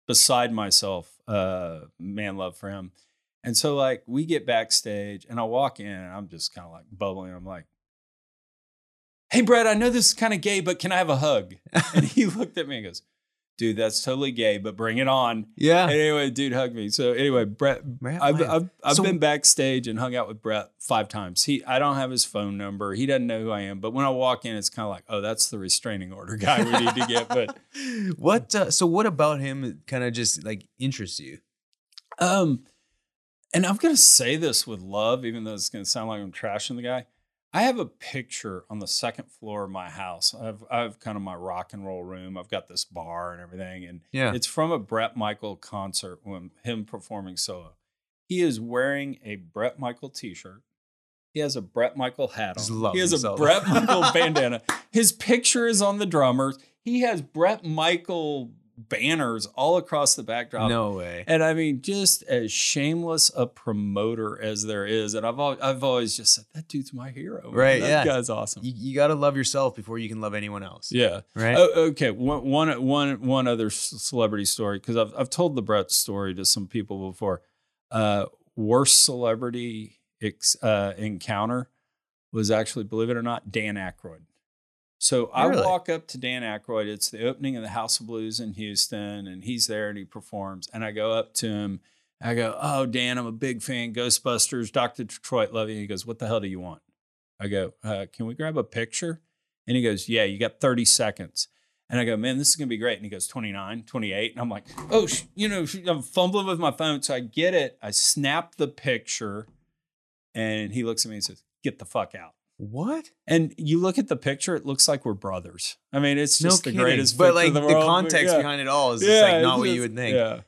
beside myself, uh, man love for him. And so, like, we get backstage, and I walk in, and I'm just kind of like bubbling. I'm like, "Hey, Bret, I know this is kind of gay, but can I have a hug?" And he looked at me and goes, "Dude, that's totally gay, but bring it on." yeah. And anyway, dude hugged me. So anyway, Bret, Bret I've, Michael. I've, I've So- been backstage and hung out with Bret five times. He, I don't have his phone number. He doesn't know who I am. But when I walk in, it's kind of like, oh, that's the restraining order guy we need to get. But what? Uh, so, what about him kind of just like interests you? um, and I'm gonna say this with love, even though it's gonna sound like I'm trashing the guy. I have a picture on the second floor of my house. I've I've kind of my rock and roll room. I've got this bar and everything, and Yeah. It's from a Bret Michael concert when him performing solo. He is wearing a Bret Michael t-shirt. He has a Bret Michael hat on. He has himself. a Bret Michael bandana. His picture is on the drummers. He has Bret Michael banners all across the backdrop. no way. And I mean, just as shameless a promoter as there is. And I've always, I've always just said, that dude's my hero. man. Right, That yeah. guy's awesome. You, you got to love yourself before you can love anyone else. yeah. Right. Oh, okay. One, one, one, one other celebrity story because I've I've told the Bret story to some people before. Uh, worst celebrity ex, uh, encounter was actually, believe it or not, Dan Aykroyd. So I walk up to Dan Aykroyd. It's the opening of the House of Blues in Houston, and he's there and he performs. And I go up to him. I go, "Oh, Dan, I'm a big fan. Ghostbusters, Doctor Detroit, love you." He goes, "What the hell do you want?" I go, uh, "Can we grab a picture?" And he goes, Yeah, you got 30 seconds. And I go, Man, this is going to be great. And he goes, 29, 28. And I'm like, Oh, sh-, you know, sh-, I'm fumbling with my phone. So I get it. I snap the picture. And he looks at me and says, Get the fuck out. What? And you look at the picture, it looks like we're brothers. I mean, it's No just the greatest But like in the, the, world. context yeah. behind it all is just like it's not what you would think. Yeah.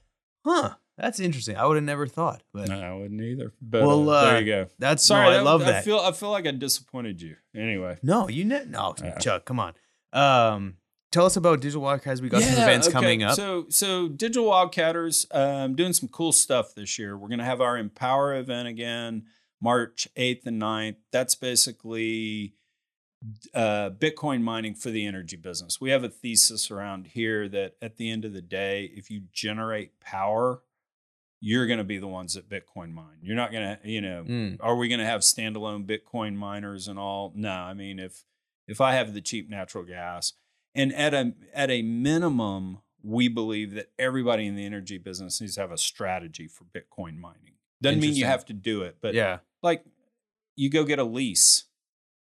Huh. That's interesting. I would have never thought. But No, I wouldn't either. But Well, uh, there uh, you go. that's Sorry, no, I that- love I that. feel I feel like I disappointed you. Anyway. no, you ne- no, Yeah. Chuck, come on. Um, tell us about Digital Wildcats. We got some events okay. coming up. So, so Digital Wildcatters um, doing some cool stuff this year. We're going to have our Empower event again, March 8th and 9th. That's basically uh, Bitcoin mining for the energy business. We have a thesis around here that at the end of the day, if you generate power, you're going to be the ones that Bitcoin mine. You're not going to, you know, Mm. are we going to have standalone Bitcoin miners and all? No, I mean if if I have the cheap natural gas, and at a at a minimum, we believe that everybody in the energy business needs to have a strategy for Bitcoin mining. Doesn't mean you have to do it, but yeah. like you go get a lease.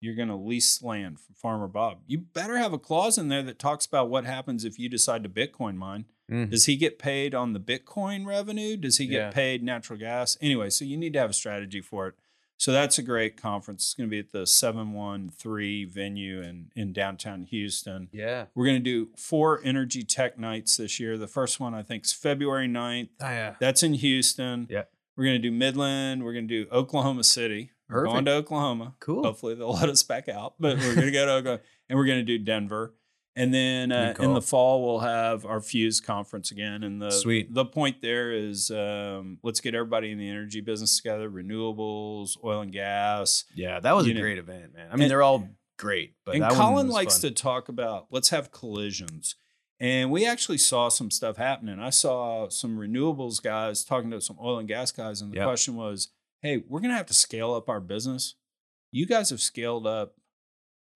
You're going to lease land from Farmer Bob. You better have a clause in there that talks about what happens if you decide to Bitcoin mine. Mm. Does he get paid on the Bitcoin revenue? Does he get Yeah. paid natural gas? Anyway, so you need to have a strategy for it. So that's a great conference. It's going to be at the 713 venue in, in downtown Houston. Yeah. We're going to do four energy tech nights this year. The first one, I think, is February 9th. Oh, yeah. That's in Houston. Yeah. We're going to do Midland. We're going to do Oklahoma City. We're going to Oklahoma. Cool. Hopefully they'll let us back out, but we're going to go to Oklahoma and we're going to do Denver. And then uh, in the fall, we'll have our Fuse conference again. And the Sweet. the point there is um, let's get everybody in the energy business together renewables, oil and gas. Yeah. That was a know- great event, man. I mean, And- they're all great, but and Collin likes fun. to talk about let's have collisions. And we actually saw some stuff happening. I saw some renewables guys talking to some oil and gas guys, and the Yep. question was, "Hey, we're going to have to scale up our business. You guys have scaled up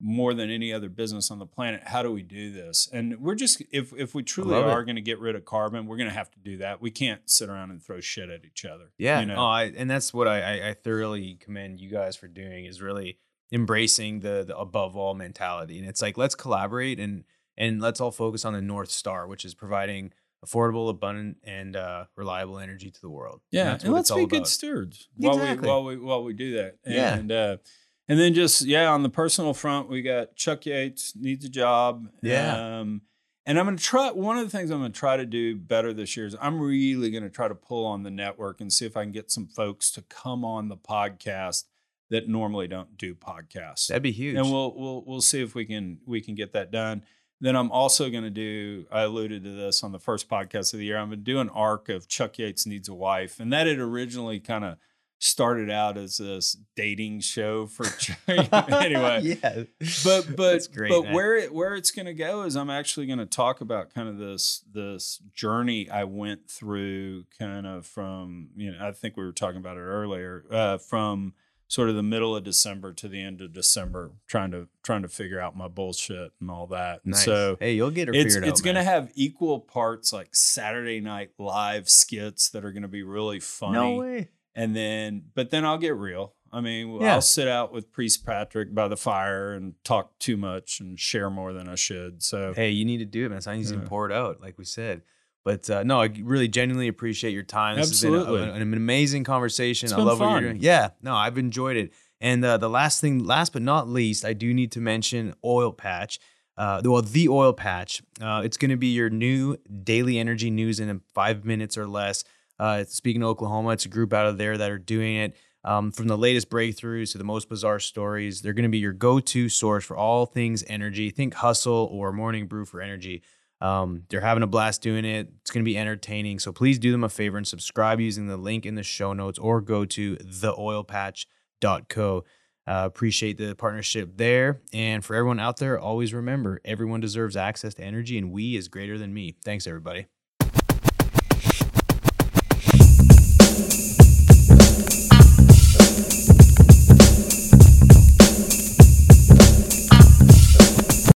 more than any other business on the planet. How do we do this?" And we're just if if we truly are going to get rid of carbon, we're going to have to do that. We can't sit around and throw shit at each other. Yeah, you know? no, I, and that's what I, I, I thoroughly commend you guys for doing is really embracing the, the above all mentality. And it's like let's collaborate and and let's all focus on the north star, which is providing affordable, abundant, and uh, reliable energy to the world. Yeah, that's and let's be all good about. stewards while we while we while we do that. Yeah. And uh and then just yeah, on the personal front, we got Chuck Yates needs a job. Yeah. Um and I'm gonna try one of the things I'm gonna try to do better this year is I'm really gonna try to pull on the network and see if I can get some folks to come on the podcast that normally don't do podcasts That'd be huge. and we'll we'll we'll see if we can we can get that done. Then I'm also going to do. I alluded to this on the first podcast of the year. I'm going to do an arc of Chuck Yates needs a wife, and that had originally kind of started out as this dating show for Chuck. anyway. yeah, But but great, but man. where it where it's going to go is I'm actually going to talk about kind of this this journey I went through, kind of from you know I think we were talking about it earlier uh, from sort of the middle of December to the end of December, trying to trying to figure out my bullshit and all that. And nice. so hey, you'll get her it's it's going to have equal parts like Saturday night live skits that are going to be really funny no way. and then but then I'll get real. I mean, Yeah. I'll sit out with Priest Patrick by the fire and talk too much and share more than I should. So Hey, you need to do it, man. It's not easy Yeah. to pour it out, like we said. But uh, no, I really genuinely appreciate your time. This Absolutely. has been a- an amazing conversation. I love what you're doing. Yeah, no, I've enjoyed it. And uh, the last thing, last but not least, I do need to mention Oil Patch. Uh, well, the Oil Patch. Uh, it's going to be your new daily energy news in five minutes or less. Uh, speaking of Oklahoma, it's a group out of there that are doing it. Um, from the latest breakthroughs to the most bizarre stories, they're going to be your go-to source for all things energy. Think hustle or morning brew for energy. Um, they're having a blast doing it. It's going to be entertaining. So please do them a favor and subscribe using the link in the show notes or go to theoilpatch.co. Uh, appreciate the partnership there. And for everyone out there, always remember everyone deserves access to energy, and we is greater than me. Thanks, everybody.